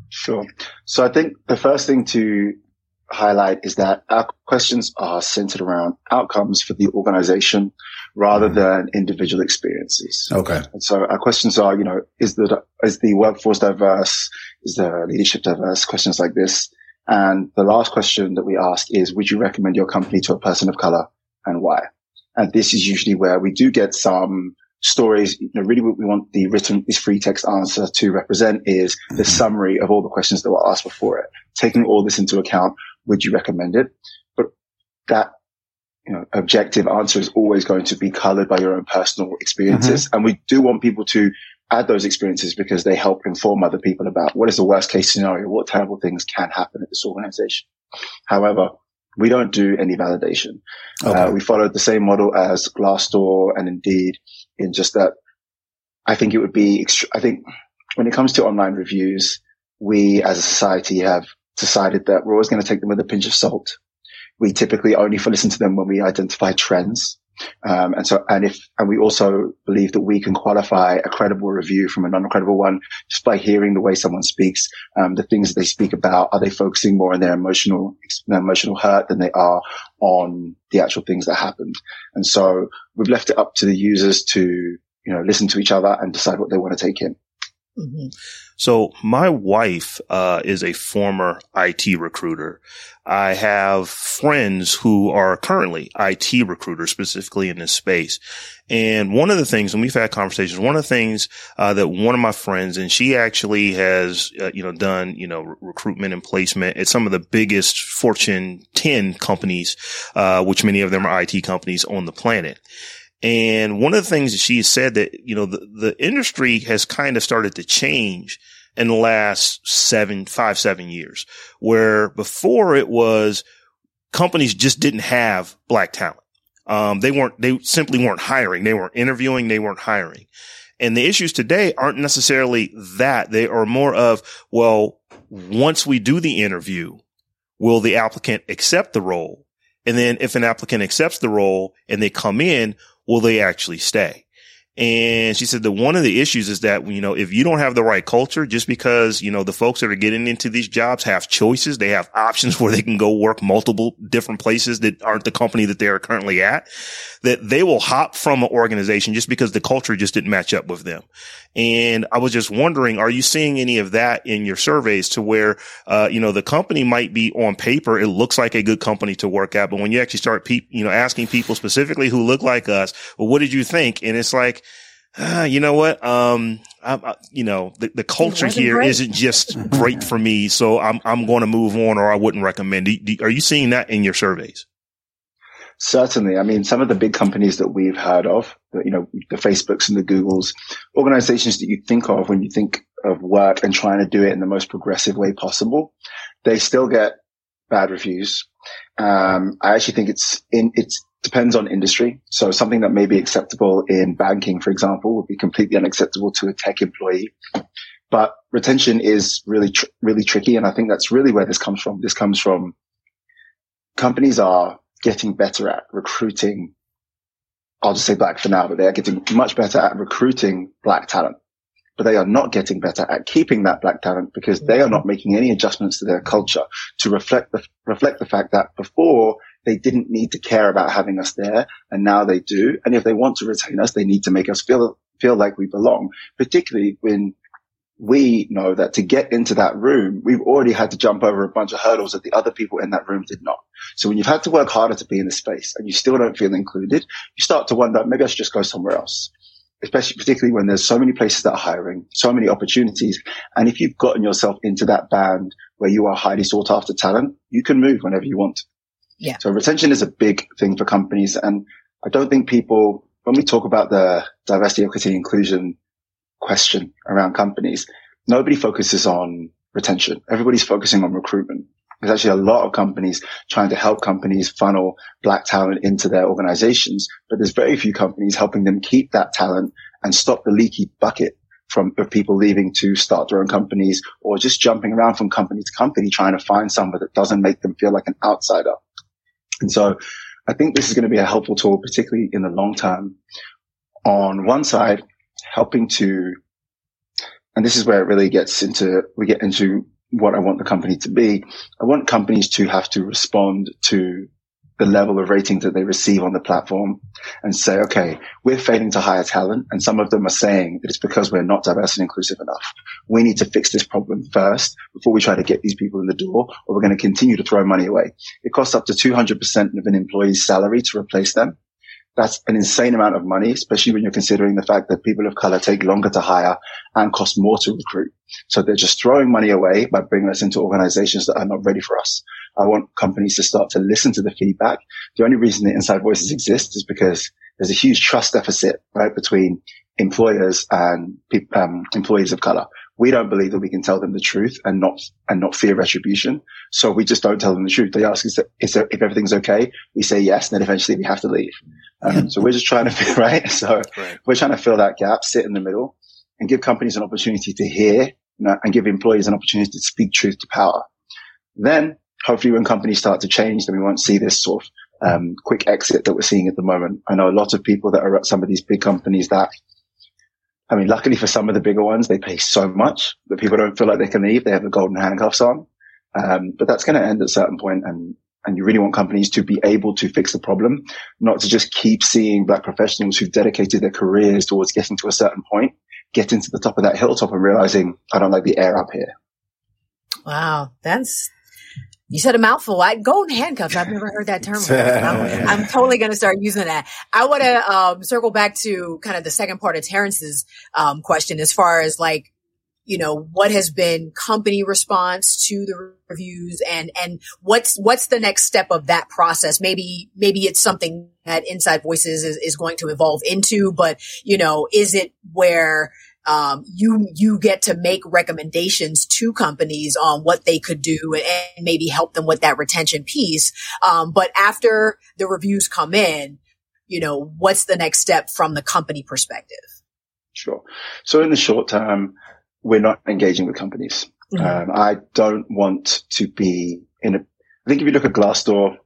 Sure. So I think the first thing to highlight is that our questions are centered around outcomes for the organization rather mm-hmm. than individual experiences. Okay. And so our questions are, you know, is the, is the workforce diverse? Is the leadership diverse? Questions like this. And the last question that we ask is, would you recommend your company to a person of color and why? And this is usually where we do get some stories. You know, really what we want the written, this free text answer to represent is the summary of all the questions that were asked before it. Taking all this into account, would you recommend it? But that, you know, objective answer is always going to be colored by your own personal experiences. And we do want people to add those experiences because they help inform other people about what is the worst case scenario, what terrible things can happen at this organization. However, we don't do any validation. Uh, we followed the same model as Glassdoor and Indeed in just that I think it would be, ext- I think when it comes to online reviews, we as a society have decided that we're always going to take them with a pinch of salt. We typically only for listen to them when we identify trends. Um, and so, and if, and we also believe that we can qualify a credible review from a non-credible one just by hearing the way someone speaks, um, the things that they speak about. Are they focusing more on their emotional, their emotional hurt than they are on the actual things that happened? And so we've left it up to the users to, you know, listen to each other and decide what they want to take in. Mhm. So my wife uh, is a former IT recruiter. I have friends who are currently IT recruiters, specifically in this space. And one of the things, and we've had conversations, one of the things uh, that one of my friends, and she actually has, uh, you know, done, you know, re- recruitment and placement at some of the biggest Fortune 10 companies, uh, which many of them are IT companies on the planet. And one of the things that she has said that, you know, the, the industry has kind of started to change in the last seven, five, seven years, where before it was companies just didn't have black talent. Um, they weren't, they simply weren't hiring. They weren't interviewing. They weren't hiring. And the issues today aren't necessarily that. They are more of, well, once we do the interview, will the applicant accept the role? And then if an applicant accepts the role and they come in, will they actually stay? And she said that one of the issues is that, you know, if you don't have the right culture, just because, you know, the folks that are getting into these jobs have choices, they have options where they can go work multiple different places that aren't the company that they are currently at, that they will hop from an organization just because the culture just didn't match up with them. And I was just wondering, are you seeing any of that in your surveys to where, uh, you know, the company might be on paper, it looks like a good company to work at, but when you actually start, pe- you know, asking people specifically who look like us, well, what did you think? And it's like, ah, you know what? Um, I, I, you know, the, the culture wasn't here great. not just great for me. So I'm, I'm going to move on or I wouldn't recommend. Do, do, are you seeing that in your surveys? Certainly. I mean, some of the big companies that we've heard of, you know, the Facebooks and the Googles, organizations that you think of when you think of work and trying to do it in the most progressive way possible, they still get bad reviews. Um, I actually think it's in, it depends on industry. So something that may be acceptable in banking, for example, would be completely unacceptable to a tech employee. But retention is really, tr- really tricky. And I think that's really where this comes from. This comes from companies are getting better at recruiting I'll just say black for now, but they are getting much better at recruiting black talent. But they are not getting better at keeping that black talent because they are not making any adjustments to their culture to reflect the, reflect the fact that before they didn't need to care about having us there and now they do. And if they want to retain us, they need to make us feel, feel like we belong, particularly when we know that to get into that room, we've already had to jump over a bunch of hurdles that the other people in that room did not. So when you've had to work harder to be in the space and you still don't feel included, you start to wonder, maybe I should just go somewhere else. Especially particularly when there's so many places that are hiring, so many opportunities. And if you've gotten yourself into that band where you are highly sought after talent, you can move whenever you want. Yeah. So retention is a big thing for companies. And I don't think people, when we talk about the diversity, equity, inclusion question around companies, nobody focuses on retention. Everybody's focusing on recruitment. There's actually a lot of companies trying to help companies funnel black talent into their organizations, but there's very few companies helping them keep that talent and stop the leaky bucket from of people leaving to start their own companies or just jumping around from company to company trying to find somewhere that doesn't make them feel like an outsider. And so I think this is going to be a helpful tool, particularly in the long term. On one side, helping to, and this is where it really gets into, we get into what I want the company to be. I want companies to have to respond to the level of ratings that they receive on the platform and say, okay, we're failing to hire talent. And some of them are saying that it's because we're not diverse and inclusive enough. We need to fix this problem first before we try to get these people in the door or we're going to continue to throw money away. It costs up to 200% of an employee's salary to replace them. That's an insane amount of money, especially when you're considering the fact that people of color take longer to hire and cost more to recruit. So they're just throwing money away by bringing us into organizations that are not ready for us. I want companies to start to listen to the feedback. The only reason that Inside Voices exist is because there's a huge trust deficit, right, between employers and um, employees of color. We don't believe that we can tell them the truth and not and not fear retribution. So we just don't tell them the truth. They ask us if everything's okay. We say yes, and then eventually we have to leave. Um, so we're just trying to right. So Right. we're trying to fill that gap, sit in the middle, and give companies an opportunity to hear you know, and give employees an opportunity to speak truth to power. Then hopefully when companies start to change, then we won't see this sort of um, quick exit that we're seeing at the moment. I know a lot of people that are at some of these big companies that, I mean, luckily for some of the bigger ones, they pay so much that people don't feel like they can leave. They have the golden handcuffs on. Um, but that's going to end at a certain point and, and you really want companies to be able to fix the problem, not to just keep seeing black professionals who've dedicated their careers towards getting to a certain point, getting to the top of that hilltop and realizing I don't like the air up here. Wow, that's you said a mouthful. I golden handcuffs. I've never heard that term. before. I'm, I'm totally going to start using that. I want to um, circle back to kind of the second part of Terrence's um, question, as far as like you know what has been company response to the reviews and and what's what's the next step of that process? Maybe maybe it's something that inside voices is, is going to evolve into but you know is it where um, you you get to make recommendations to companies on what they could do and maybe help them with that retention piece? Um, but after the reviews come in you know what's the next step from the company perspective? Sure. So in the short term, we're not engaging with companies. Um, I don't want to be in a, I think if you look at Glassdoor,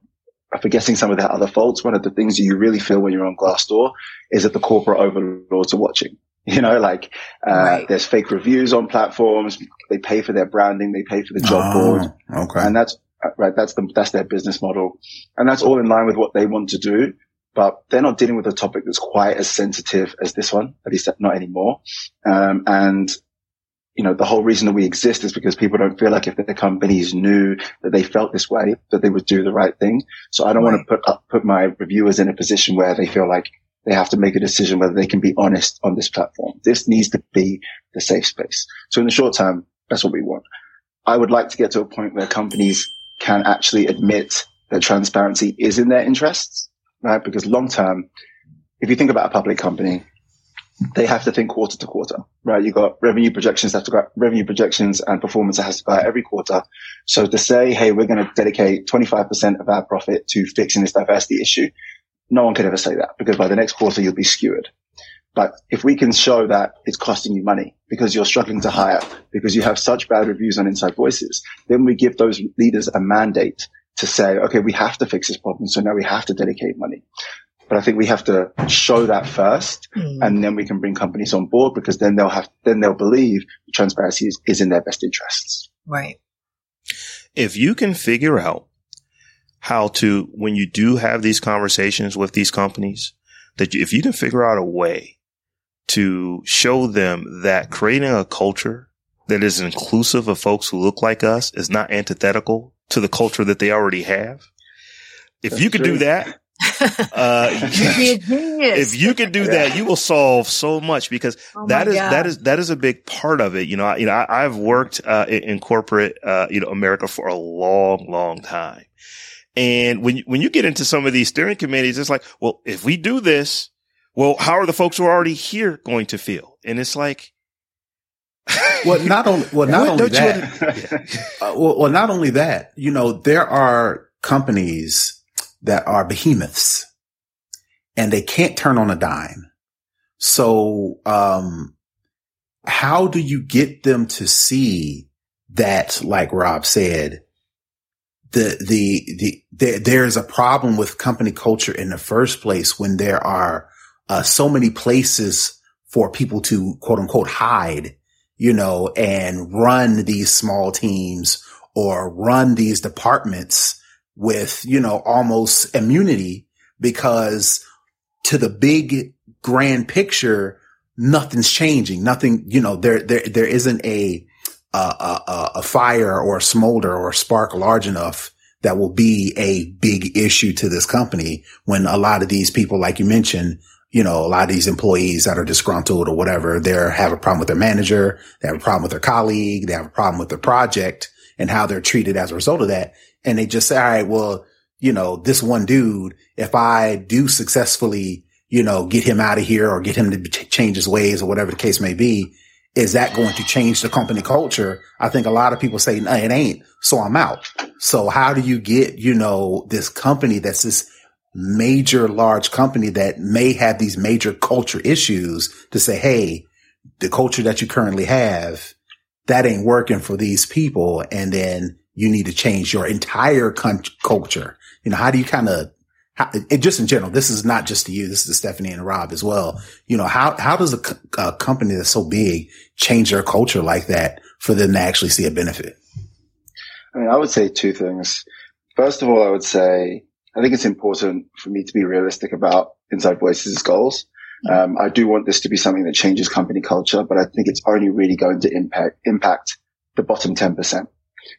forgetting some of their other faults, one of the things that you really feel when you're on Glassdoor is that the corporate overlords are watching. You know, like, uh, Right. there's fake reviews on platforms. They pay for their branding. They pay for the job Oh, board. okay. And that's, uh, right. That's the, that's their business model. And that's all in line with what they want to do. But they're not dealing with a topic that's quite as sensitive as this one, at least not anymore. Um, and you know, the whole reason that we exist is because people don't feel like if their companies knew that they felt this way, that they would do the right thing. So I don't want to put up, put my reviewers in a position where they feel like they have to make a decision whether they can be honest on this platform. This needs to be the safe space. So in the short term, that's what we want. I would like to get to a point where companies can actually admit that transparency is in their interests, right? Because long term, if you think about a public company, they have to think quarter to quarter, right? You've got revenue projections have to go, revenue projections and performance that has to go out every quarter. So to say, hey, we're going to dedicate 25% of our profit to fixing this diversity issue, no one could ever say that because by the next quarter you'll be skewered. But if we can show that it's costing you money because you're struggling to hire, because you have such bad reviews on Inside Voices, then we give those leaders a mandate to say, okay, we have to fix this problem. So now we have to dedicate money. But I think we have to show that first Mm. and then we can bring companies on board because then they'll have, then they'll believe transparency is, is in their best interests. Right. if you can figure out how to, when you do have these conversations with these companies, that you, if you can figure out a way to show them that creating a culture that is inclusive of folks who look like us is not antithetical to the culture that they already have. If That's you could true. do that, uh, You'd be a genius. if you can do that, you will solve so much because Oh that my is God. that is that is a big part of it. You know, I, you know, I, I've worked uh, in, in corporate, uh, you know, America for a long, long time, and when you, when you get into some of these steering committees, it's like, well, if we do this, well, how are the folks who are already here going to feel? And it's like, Well, not only well, not What only don't you that. Uh, well, well, not only that. You know, there are companies that are behemoths, and they can't turn on a dime. So, um, how do you get them to see that, like Rob said, the, the, the, there, there's a problem with company culture in the first place when there are uh, so many places for people to quote unquote hide, you know, and run these small teams or run these departments with, you know, almost immunity because to the big grand picture, nothing's changing. Nothing, you know, there, there, there isn't a, a, a, a fire or a smolder or a spark large enough that will be a big issue to this company when a lot of these people, like you mentioned, you know, a lot of these employees that are disgruntled or whatever, they have a problem with their manager, they have a problem with their colleague, they have a problem with their project and how they're treated as a result of that. And they just say, all right, well, you know, this one dude, if I do successfully, you know, get him out of here or get him to ch- change his ways or whatever the case may be, is that going to change the company culture? I think a lot of people say, no, it ain't. So I'm out. So how do you get, you know, this company that's this major, large company that may have these major culture issues to say, Hey, the culture that you currently have, that ain't working for these people. And then you need to change your entire con- culture. You know, how do you kind of, just in general, this is not just to you. This is to Stephanie and Rob as well. You know, how, how does a, company that's so big change their culture like that for them to actually see a benefit? I mean, I would say two things. First of all, I would say, I think it's important for me to be realistic about Inside Voices' goals. Um, I do want this to be something that changes company culture, but I think it's only really going to impact, impact the bottom 10%.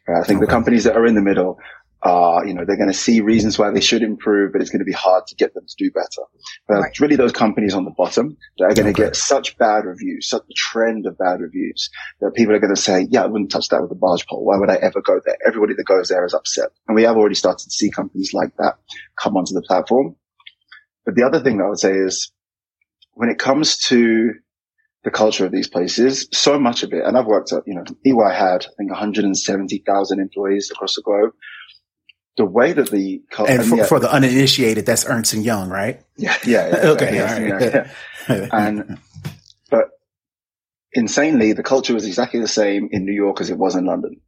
Right? I think okay. the companies that are in the middle are, you know, they're going to see reasons why they should improve, but it's going to be hard to get them to do better. But right. it's really those companies on the bottom that are going okay. to get such bad reviews, such a trend of bad reviews that people are going to say, yeah, I wouldn't touch that with a barge pole. Why would I ever go there? Everybody that goes there is upset. And we have already started to see companies like that come onto the platform. But the other thing that I would say is when it comes to the culture of these places, so much of it, and I've worked at, you know, EY had, I think, 170,000 employees across the globe. The way that the culture, And for, for the uninitiated, that's Ernst and Young, right? yeah, yeah, yeah, Okay, yeah, all yeah, right. yeah. and but insanely, the culture was exactly the same in New York as it was in London,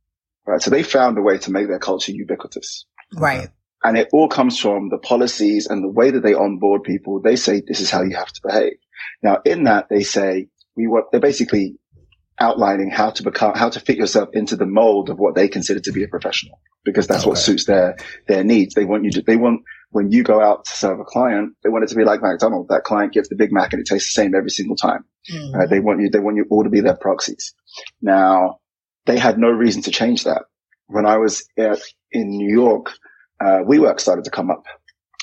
right? So they found a way to make their culture ubiquitous. Right. And it all comes from the policies and the way that they onboard people. They say this is how you have to behave. Now, in that, they say we want. They're basically outlining how to become, how to fit yourself into the mold of what they consider to be a professional, because that's what suits their their needs. They want you to. They want when you go out to serve a client, they want it to be like McDonald's. That client gets the Big Mac and it tastes the same every single time. Right? They want you. They want you all to be their proxies. Now, they had no reason to change that. When I was at, in New York, uh, WeWork started to come up.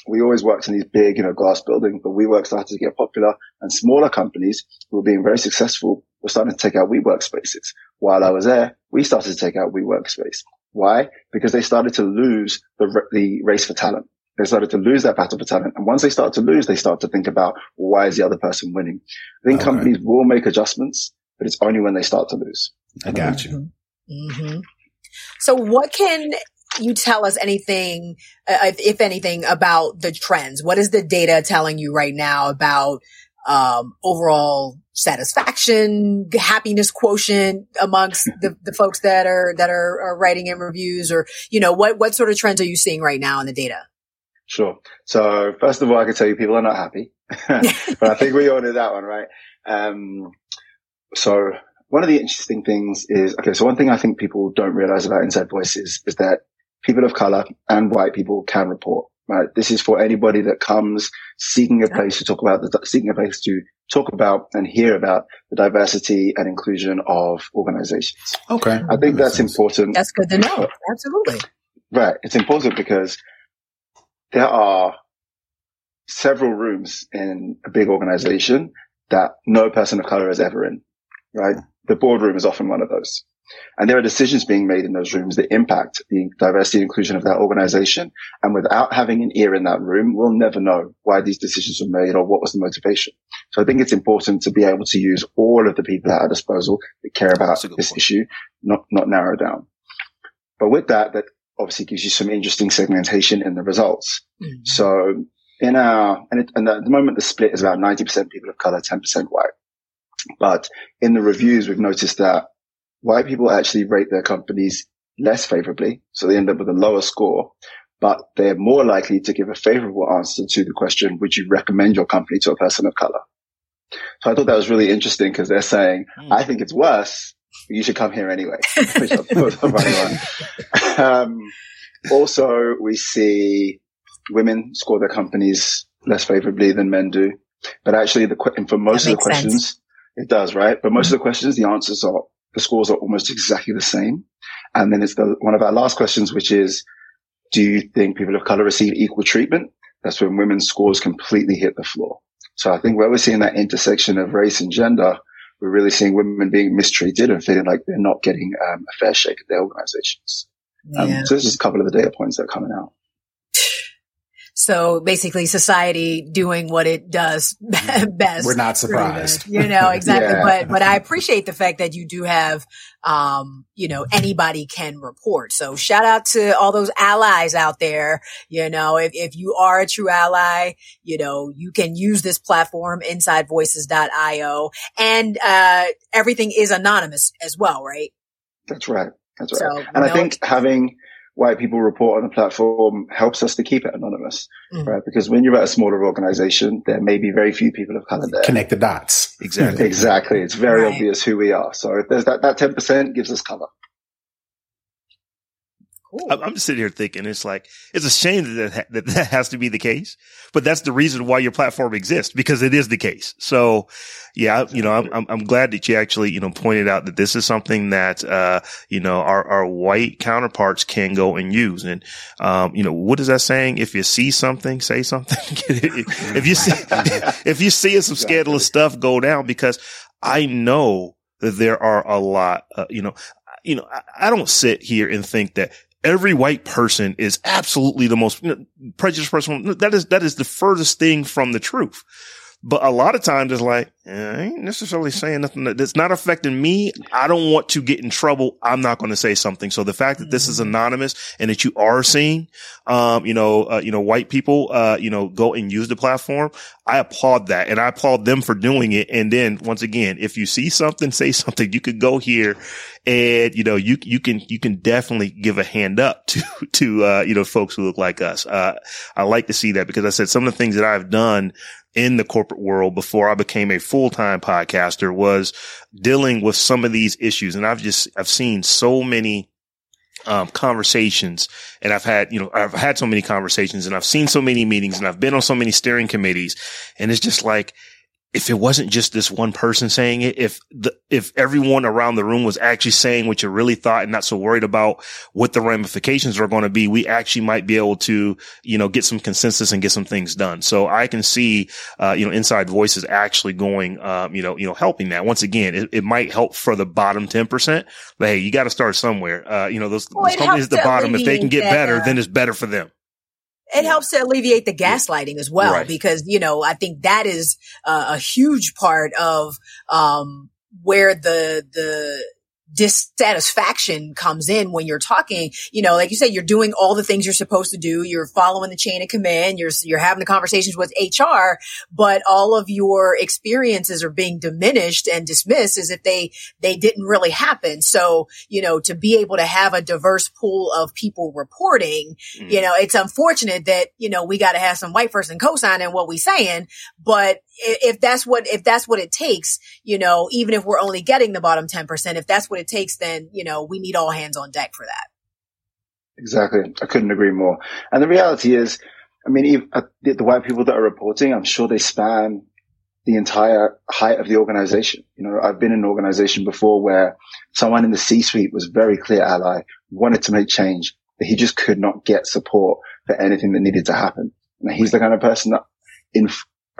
We always worked in these big, you know, glass buildings, but WeWork started to get popular and smaller companies who were being very successful were starting to take out WeWork spaces. While I was there, we started to take out WeWork space. Why? Because they started to lose the, the race for talent. They started to lose that battle for talent. And once they start to lose, they start to think about well, why is the other person winning? I think Okay. companies will make adjustments, but it's only when they start to lose. I got you. hmm So, what can you tell us anything, uh, if, if anything, about the trends? What is the data telling you right now about um, overall satisfaction, happiness quotient amongst the, the folks that are that are, are writing in reviews, or you know, what what sort of trends are you seeing right now in the data? Sure. So first of all, I can tell you people are not happy, but I think we all knew that one, right? Um, so one of the interesting things is, okay, so one thing I think people don't realize about Inside Voices is that people of color and white people can report, right? This is for anybody that comes seeking a place to talk about the, seeking a place to talk about and hear about the diversity and inclusion of organizations. Okay. I think that's sense. important. That's good to know. Absolutely. Right. It's important because there are several rooms in a big organization that no person of color is ever in, right? The boardroom is often one of those. And there are decisions being made in those rooms that impact the diversity and inclusion of that organization. And without having an ear in that room, we'll never know why these decisions were made or what was the motivation. So I think it's important to be able to use all of the people at our disposal that care about That's a good this point. issue, not, not narrow down. But with that, that obviously gives you some interesting segmentation in the results. Mhm. So in our, and, it, and at the moment the split is about 90% people of color, 10% white. But in the reviews, we've noticed that white people actually rate their companies less favorably. So they end up with a lower score, but they're more likely to give a favorable answer to the question, would you recommend your company to a person of color? So I thought that was really interesting because they're saying, I think it's worse. but You should come here anyway. Which I thought was funny one. um, also, we see women score their companies less favorably than men do. But actually, the and for most of the makes sense. questions, it does, right? But most of the questions, the answers are the scores are almost exactly the same. And then it's the one of our last questions, which is, do you think people of color receive equal treatment? That's when women's scores completely hit the floor. So I think where we're seeing that intersection of race and gender, we're really seeing women being mistreated and feeling like they're not getting um, a fair shake at their organizations. Um, Yeah. so this is a couple of the data points that are coming out. So basically society doing what it does best. We're not surprised. You know, exactly. Yeah. But, but I appreciate the fact that you do have, um, you know, anybody can report. So shout out to all those allies out there. You know, if, if you are a true ally, you know, you can use this platform, insidevoices.io and, uh, everything is anonymous as well, right? That's right. That's right. So, and I think having white people report on the platform helps us to keep it anonymous, Mhm. right? Because when you're at a smaller organization, there may be very few people of color there. Connect the dots. Exactly. Exactly. It's very Right. obvious who we are. So if there's that, that 10% gives us cover. I'm I'm just sitting here thinking it's like it's a shame that that, ha- that that has to be the case, but that's the reason why your platform exists because it is the case. So, yeah, you know, I'm I'm, I'm glad that you actually you know pointed out that this is something that uh you know our our white counterparts can go and use. And um you know what is that saying? If you see something, say something. if you see if you see some scandalous stuff, go down because I know that there are a lot. Uh, you know, you know, I don't sit here and think that every white person is absolutely the most prejudiced person. That is, that is the furthest thing from the truth. But a lot of times it's like, eh, I ain't necessarily saying nothing that's not affecting me. I don't want to get in trouble. I'm not going to say something. So the fact that this is anonymous and that you are seeing, um, you know, uh, you know, white people, uh, you know, go and use the platform. I applaud that and I applaud them for doing it. And then once again, if you see something, say something. You could go here and, you know, you, you can, you can definitely give a hand up to, to, uh, you know, folks who look like us. Uh, I like to see that because I said some of the things that I've done in the corporate world before I became a full-time podcaster was dealing with some of these issues. And I've just, I've seen so many, um, conversations and I've had, you know, I've had so many conversations and I've seen so many meetings and I've been on so many steering committees and it's just like, if it wasn't just this one person saying it, if the, if everyone around the room was actually saying what you really thought and not so worried about what the ramifications are going to be, we actually might be able to, you know, get some consensus and get some things done. So I can see, uh, you know, inside voices actually going, um, you know, you know, helping that. Once again, it, it might help for the bottom 10%, but hey, you got to start somewhere. Uh, you know, those, Well, those companies at the bottom, if they can get better, uh, then it's better for them. It helps to alleviate the gaslighting as well Right. because you know i think that is uh, a huge part of um where the the dissatisfaction comes in when you're talking, you know, like you said, you're doing all the things you're supposed to do. You're following the chain of command. You're, you're having the conversations with HR, but all of your experiences are being diminished and dismissed as if they, they didn't really happen. So, you know, to be able to have a diverse pool of people reporting, mm. you know, it's unfortunate that, you know, we got to have some white person co-signing what we saying, but if that's what, if that's what it takes, you know, even if we're only getting the bottom 10%, if that's what it takes, then, you know, we need all hands on deck for that. Exactly. I couldn't agree more. And the reality is, I mean, uh, the, the white people that are reporting, I'm sure they span the entire height of the organization. You know, I've been in an organization before where someone in the C-suite was very clear ally, wanted to make change, but he just could not get support for anything that needed to happen. And he's the kind of person that in,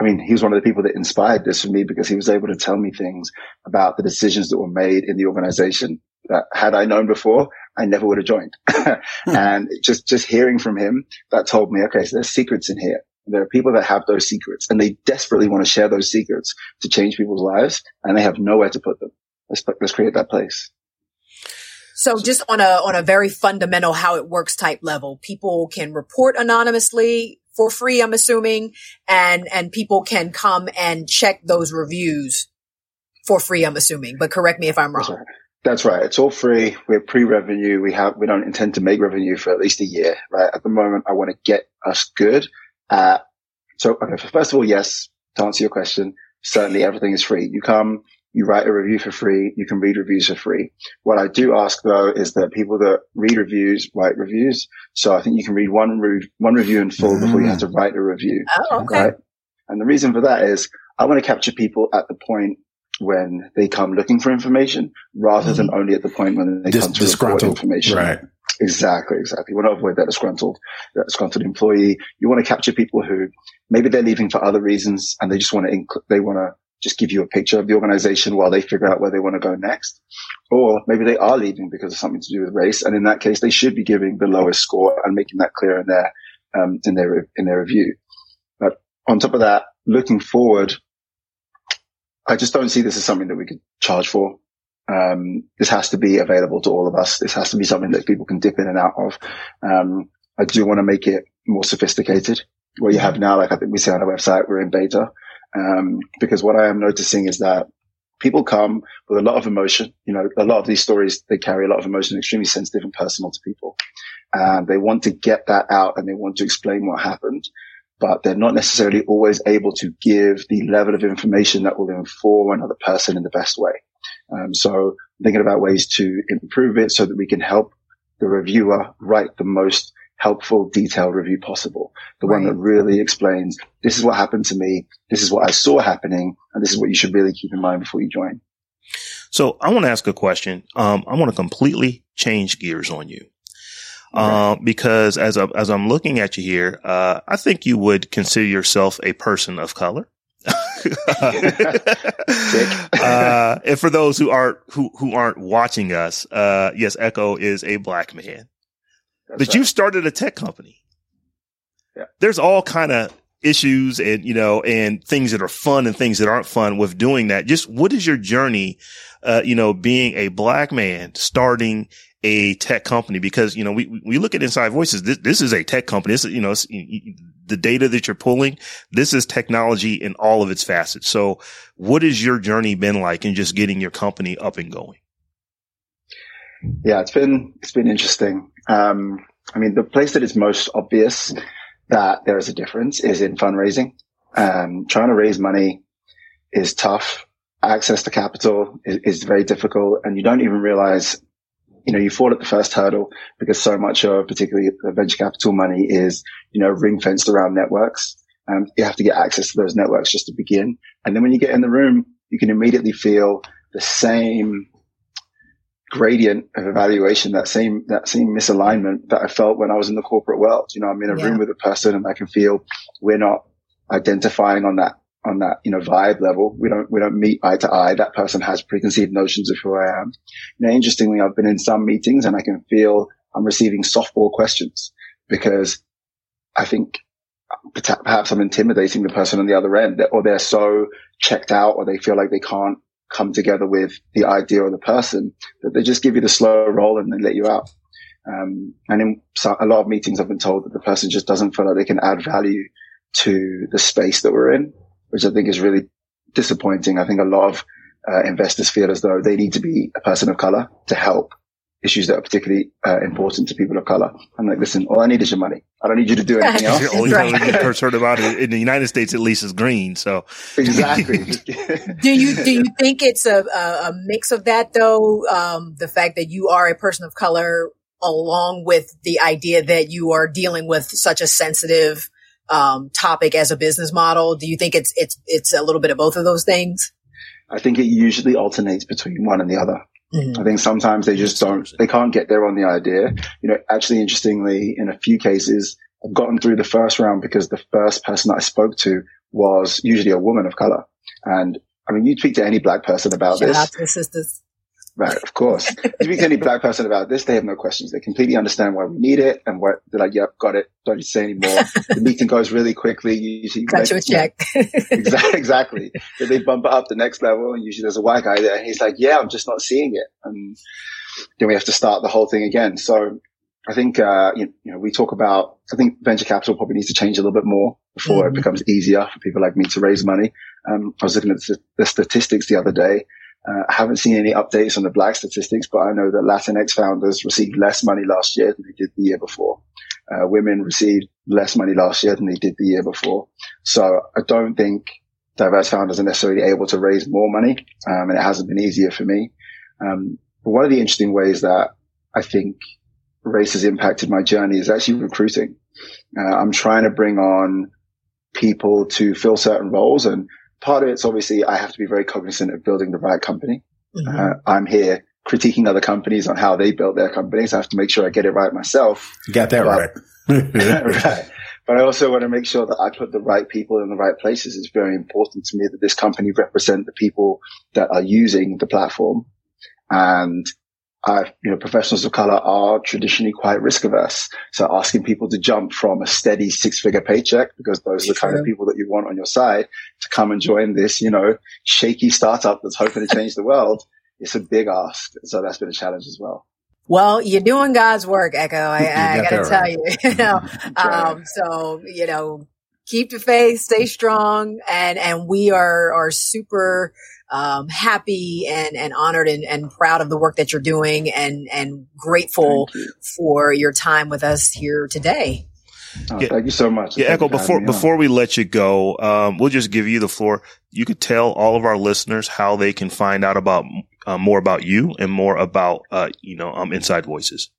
I mean, he was one of the people that inspired this for me because he was able to tell me things about the decisions that were made in the organization that had I known before, I never would have joined. Hmm. and just, just hearing from him, that told me, okay, so there's secrets in here. There are people that have those secrets and they desperately want to share those secrets to change people's lives and they have nowhere to put them. Let's, let's create that place. So just on a, on a very fundamental how it works type level, people can report anonymously for free, I'm assuming, and, and people can come and check those reviews for free, I'm assuming, but correct me if I'm wrong. That's right. That's right. It's all free. We're pre-revenue. We have, we don't intend to make revenue for at least a year, right? At the moment, I want to get us good. Uh, so, okay, first of all, yes, to answer your question, certainly everything is free. You come, you write a review for free. You can read reviews for free. What I do ask though is that people that read reviews write reviews. So I think you can read one re- one review in full mm. before you have to write a review. Oh, okay. Right? And the reason for that is I want to capture people at the point when they come looking for information rather mm. than only at the point when they Dis- come to report information. Right. Exactly, exactly. We want to avoid that disgruntled, that disgruntled employee. You want to capture people who maybe they're leaving for other reasons and they just want to, inc- they want to just give you a picture of the organization while they figure out where they want to go next. Or maybe they are leaving because of something to do with race. And in that case, they should be giving the lowest score and making that clear in their, um, in their, in their review. But on top of that, looking forward, I just don't see this as something that we could charge for. Um, this has to be available to all of us. This has to be something that people can dip in and out of. Um, I do want to make it more sophisticated. What you have now, like I think we see on our website, we're in beta. Um, because what I am noticing is that people come with a lot of emotion. You know, a lot of these stories, they carry a lot of emotion, extremely sensitive and personal to people. And they want to get that out and they want to explain what happened, but they're not necessarily always able to give the level of information that will inform another person in the best way. Um, so thinking about ways to improve it so that we can help the reviewer write the most helpful, detailed review possible. The right. one that really explains, this is what happened to me. This is what I saw happening. And this is what you should really keep in mind before you join. So I want to ask a question. Um, I want to completely change gears on you. Uh, because as I, as I'm looking at you here, uh, I think you would consider yourself a person of color. uh, and for those who aren't who who aren't watching us, uh, yes, Ekow is a black man. That's but right. you started a tech company. Yeah. There's all kind of issues and, you know, and things that are fun and things that aren't fun with doing that. Just what is your journey, uh, you know, being a black man starting a tech company? Because, you know, we, we look at Inside Voices. This, this is a tech company. This is, you know, the data that you're pulling. This is technology in all of its facets. So what has your journey been like in just getting your company up and going? Yeah, it's been, it's been interesting. Um, I mean, the place that is most obvious that there is a difference is in fundraising. Um, trying to raise money is tough. Access to capital is, is, very difficult and you don't even realize, you know, you fall at the first hurdle because so much of particularly venture capital money is, you know, ring fenced around networks. Um, you have to get access to those networks just to begin. And then when you get in the room, you can immediately feel the same gradient of evaluation, that same, that same misalignment that I felt when I was in the corporate world. You know, I'm in a yeah. room with a person and I can feel we're not identifying on that, on that, you know, vibe level. We don't, we don't meet eye to eye. That person has preconceived notions of who I am. You know, interestingly, I've been in some meetings and I can feel I'm receiving softball questions because I think perhaps I'm intimidating the person on the other end or they're so checked out or they feel like they can't come together with the idea or the person that they just give you the slow roll and then let you out. Um, and in a lot of meetings, I've been told that the person just doesn't feel like they can add value to the space that we're in, which I think is really disappointing. I think a lot of uh, investors feel as though they need to be a person of color to help issues that are particularly uh, important to people of color. I'm like, listen, all I need is your money. I don't need you to do anything else. All you right. concerned about it in the United States, at least, is green. So exactly. do you do you think it's a, a, a mix of that though? Um, the fact that you are a person of color, along with the idea that you are dealing with such a sensitive um, topic as a business model. Do you think it's it's it's a little bit of both of those things? I think it usually alternates between one and the other. Mm-hmm. I think sometimes they just don't, they can't get there on the idea. You know, actually, interestingly, in a few cases, I've gotten through the first round because the first person that I spoke to was usually a woman of color. And I mean, you speak to any black person about this. Out to the sisters. Right, of course. if you speak to any black person about this, they have no questions. They completely understand why we need it and what they're like, yep, got it. Don't need to say anymore. the meeting goes really quickly. Usually cut you a check. exactly. exactly. So they bump it up the next level and usually there's a white guy there and he's like, yeah, I'm just not seeing it. And then we have to start the whole thing again. So I think, uh, you, know, we talk about, I think venture capital probably needs to change a little bit more before mm-hmm. it becomes easier for people like me to raise money. Um, I was looking at the, the statistics the other day uh, I haven't seen any updates on the black statistics, but I know that Latinx founders received less money last year than they did the year before. Uh, women received less money last year than they did the year before. So I don't think diverse founders are necessarily able to raise more money. Um, and it hasn't been easier for me. Um, but one of the interesting ways that I think race has impacted my journey is actually recruiting. Uh, I'm trying to bring on people to fill certain roles and part of it's obviously I have to be very cognizant of building the right company. Mm-hmm. Uh, I'm here critiquing other companies on how they build their companies. I have to make sure I get it right myself. You got that but, right. right. But I also want to make sure that I put the right people in the right places. It's very important to me that this company represent the people that are using the platform and I, you know, professionals of color are traditionally quite risk averse. So asking people to jump from a steady six figure paycheck, because those are the kind of people that you want on your side to come and join this, you know, shaky startup that's hoping to change the world. It's a big ask. So that's been a challenge as well. Well, you're doing God's work, Ekow. I, I gotta tell right. you, you know, um, so, you know, keep the faith, stay strong. And, and we are, are super, um, happy and, and honored and, and proud of the work that you're doing and, and grateful you. for your time with us here today. Oh, yeah. Thank you so much. Yeah, Ekow, before, before we let you go, um, we'll just give you the floor. You could tell all of our listeners how they can find out about, uh, more about you and more about, uh, you know, um, Inside Voices.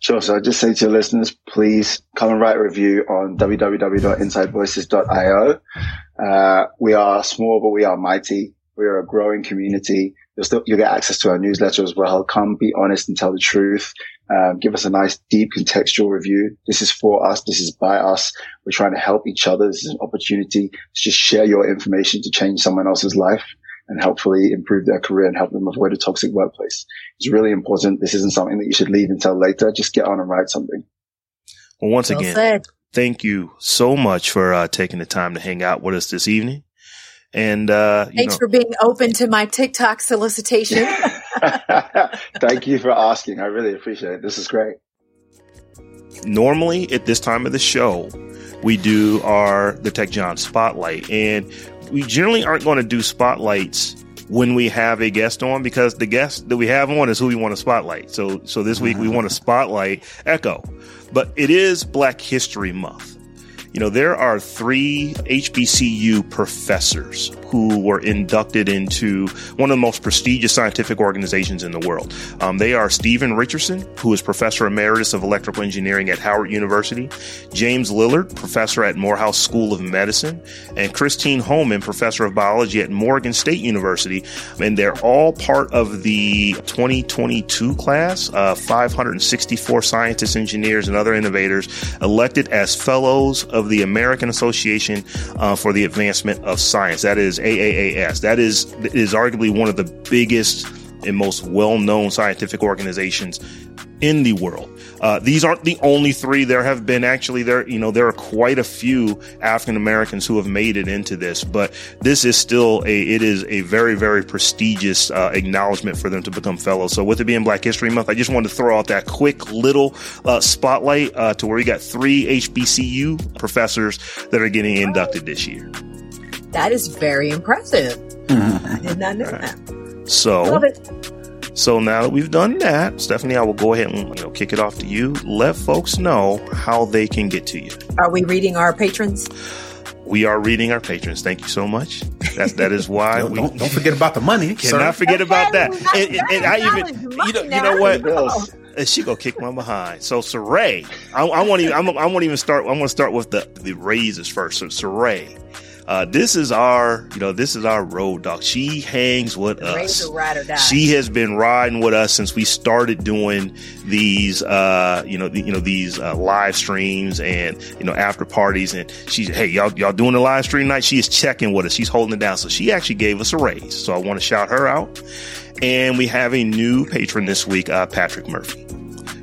Sure. So I just say to your listeners, please come and write a review on www.insidevoices.io. Uh, we are small, but we are mighty. We are a growing community. You'll still, you'll get access to our newsletter as well. Come be honest and tell the truth. Um, give us a nice, deep contextual review. This is for us. This is by us. We're trying to help each other. This is an opportunity to just share your information to change someone else's life and hopefully improve their career and help them avoid a toxic workplace. It's really important. This isn't something that you should leave until later. Just get on and write something. Well, once well again, said. thank you so much for uh, taking the time to hang out with us this evening. And uh, thanks know, for being open to my TikTok solicitation. thank you for asking. I really appreciate it. This is great. Normally, at this time of the show, we do our the Tech Jawn Spotlight, and we generally aren't going to do spotlights when we have a guest on because the guest that we have on is who we want to spotlight. So, so this week we mm-hmm. want to spotlight Ekow, but it is Black History Month. You know, there are three HBCU professors who were inducted into one of the most prestigious scientific organizations in the world. Um, they are Stephen Richardson, who is professor emeritus of electrical engineering at Howard University, James Lillard, professor at Morehouse School of Medicine, and Christine Hohmann, professor of biology at Morgan State University. And they're all part of the 2022 class, uh, 564 scientists, engineers, and other innovators elected as fellows of the American Association uh, for the Advancement of Science. That is AAAS. That is is arguably one of the biggest and most well-known scientific organizations in the world. Uh, these aren't the only three. There have been actually there, you know, there are quite a few African Americans who have made it into this, but this is still a, it is a very, very prestigious uh, acknowledgement for them to become fellows. So with it being Black History Month, I just wanted to throw out that quick little uh, spotlight uh, to where we got three HBCU professors that are getting inducted this year. That is very impressive. I did not know that. So, Love it. So now that we've done that, Stephanie, I will go ahead and you know kick it off to you. Let folks know how they can get to you. Are we reading our patrons? We are reading our patrons. Thank you so much. That's that is why Don't, we don't, don't forget about the money. cannot sir. forget about that. And, and- and I even you know money you know what. Bills. Uh, She gonna kick my behind. So Saray, I, I want even I'm, I want even start. I want to start with the the raises first. So Saray, uh, this is our you know this is our road dog. She hangs with us. Ride or die. She has been riding with us since we started doing these, uh, you know, the, you know these uh, live streams and you know after parties. And she's, hey, y'all, y'all doing the live stream night? She is checking with us. She's holding it down. So she actually gave us a raise. So I want to shout her out. And we have a new patron this week, uh, Patrick Murphy.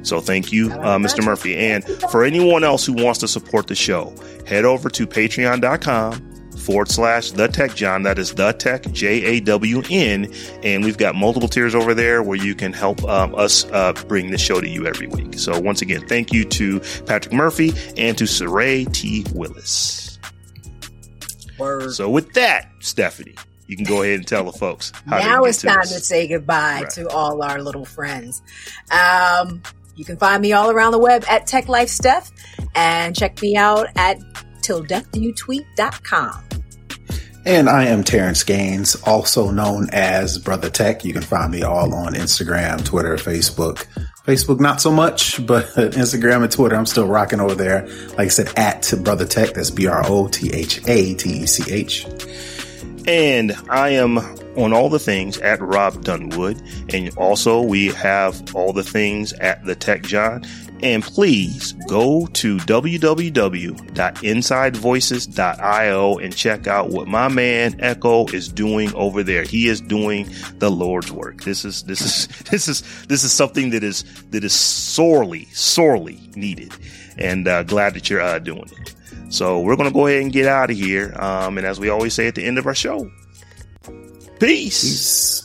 So thank you, uh, Mr. Murphy. And for anyone else who wants to support the show, head over to patreon.com forward slash the TechJawn. That is the tech J A W N. And we've got multiple tiers over there where you can help um, us uh, bring the show to you every week. So once again, thank you to Patrick Murphy and to Saray T. Willis. Word. So with that, Stephanie, you can go ahead and tell the folks how now it's get time to to say goodbye Right. to all our little friends. Um, you can find me all around the web at Tech Life Steph and check me out at till death do you tweet.com. And I am Terrence Gaines, also known as Brother Tech. You can find me all on Instagram, Twitter, Facebook. Facebook, not so much, but Instagram and Twitter, I'm still rocking over there. Like I said, at Brother Tech. That's B R O T H A T E C H. And I am on all the things at Rob Dunwood. And also we have all the things at the TechJawn. And please go to www.insidevoices.io and check out what my man Ekow is doing over there. He is doing the Lord's work. This is this is this is this is something that is that is sorely sorely needed. And uh, glad that you're uh, doing it. So we're to go ahead and get out of here. Um, and as we always say at the end of our show, peace. Peace.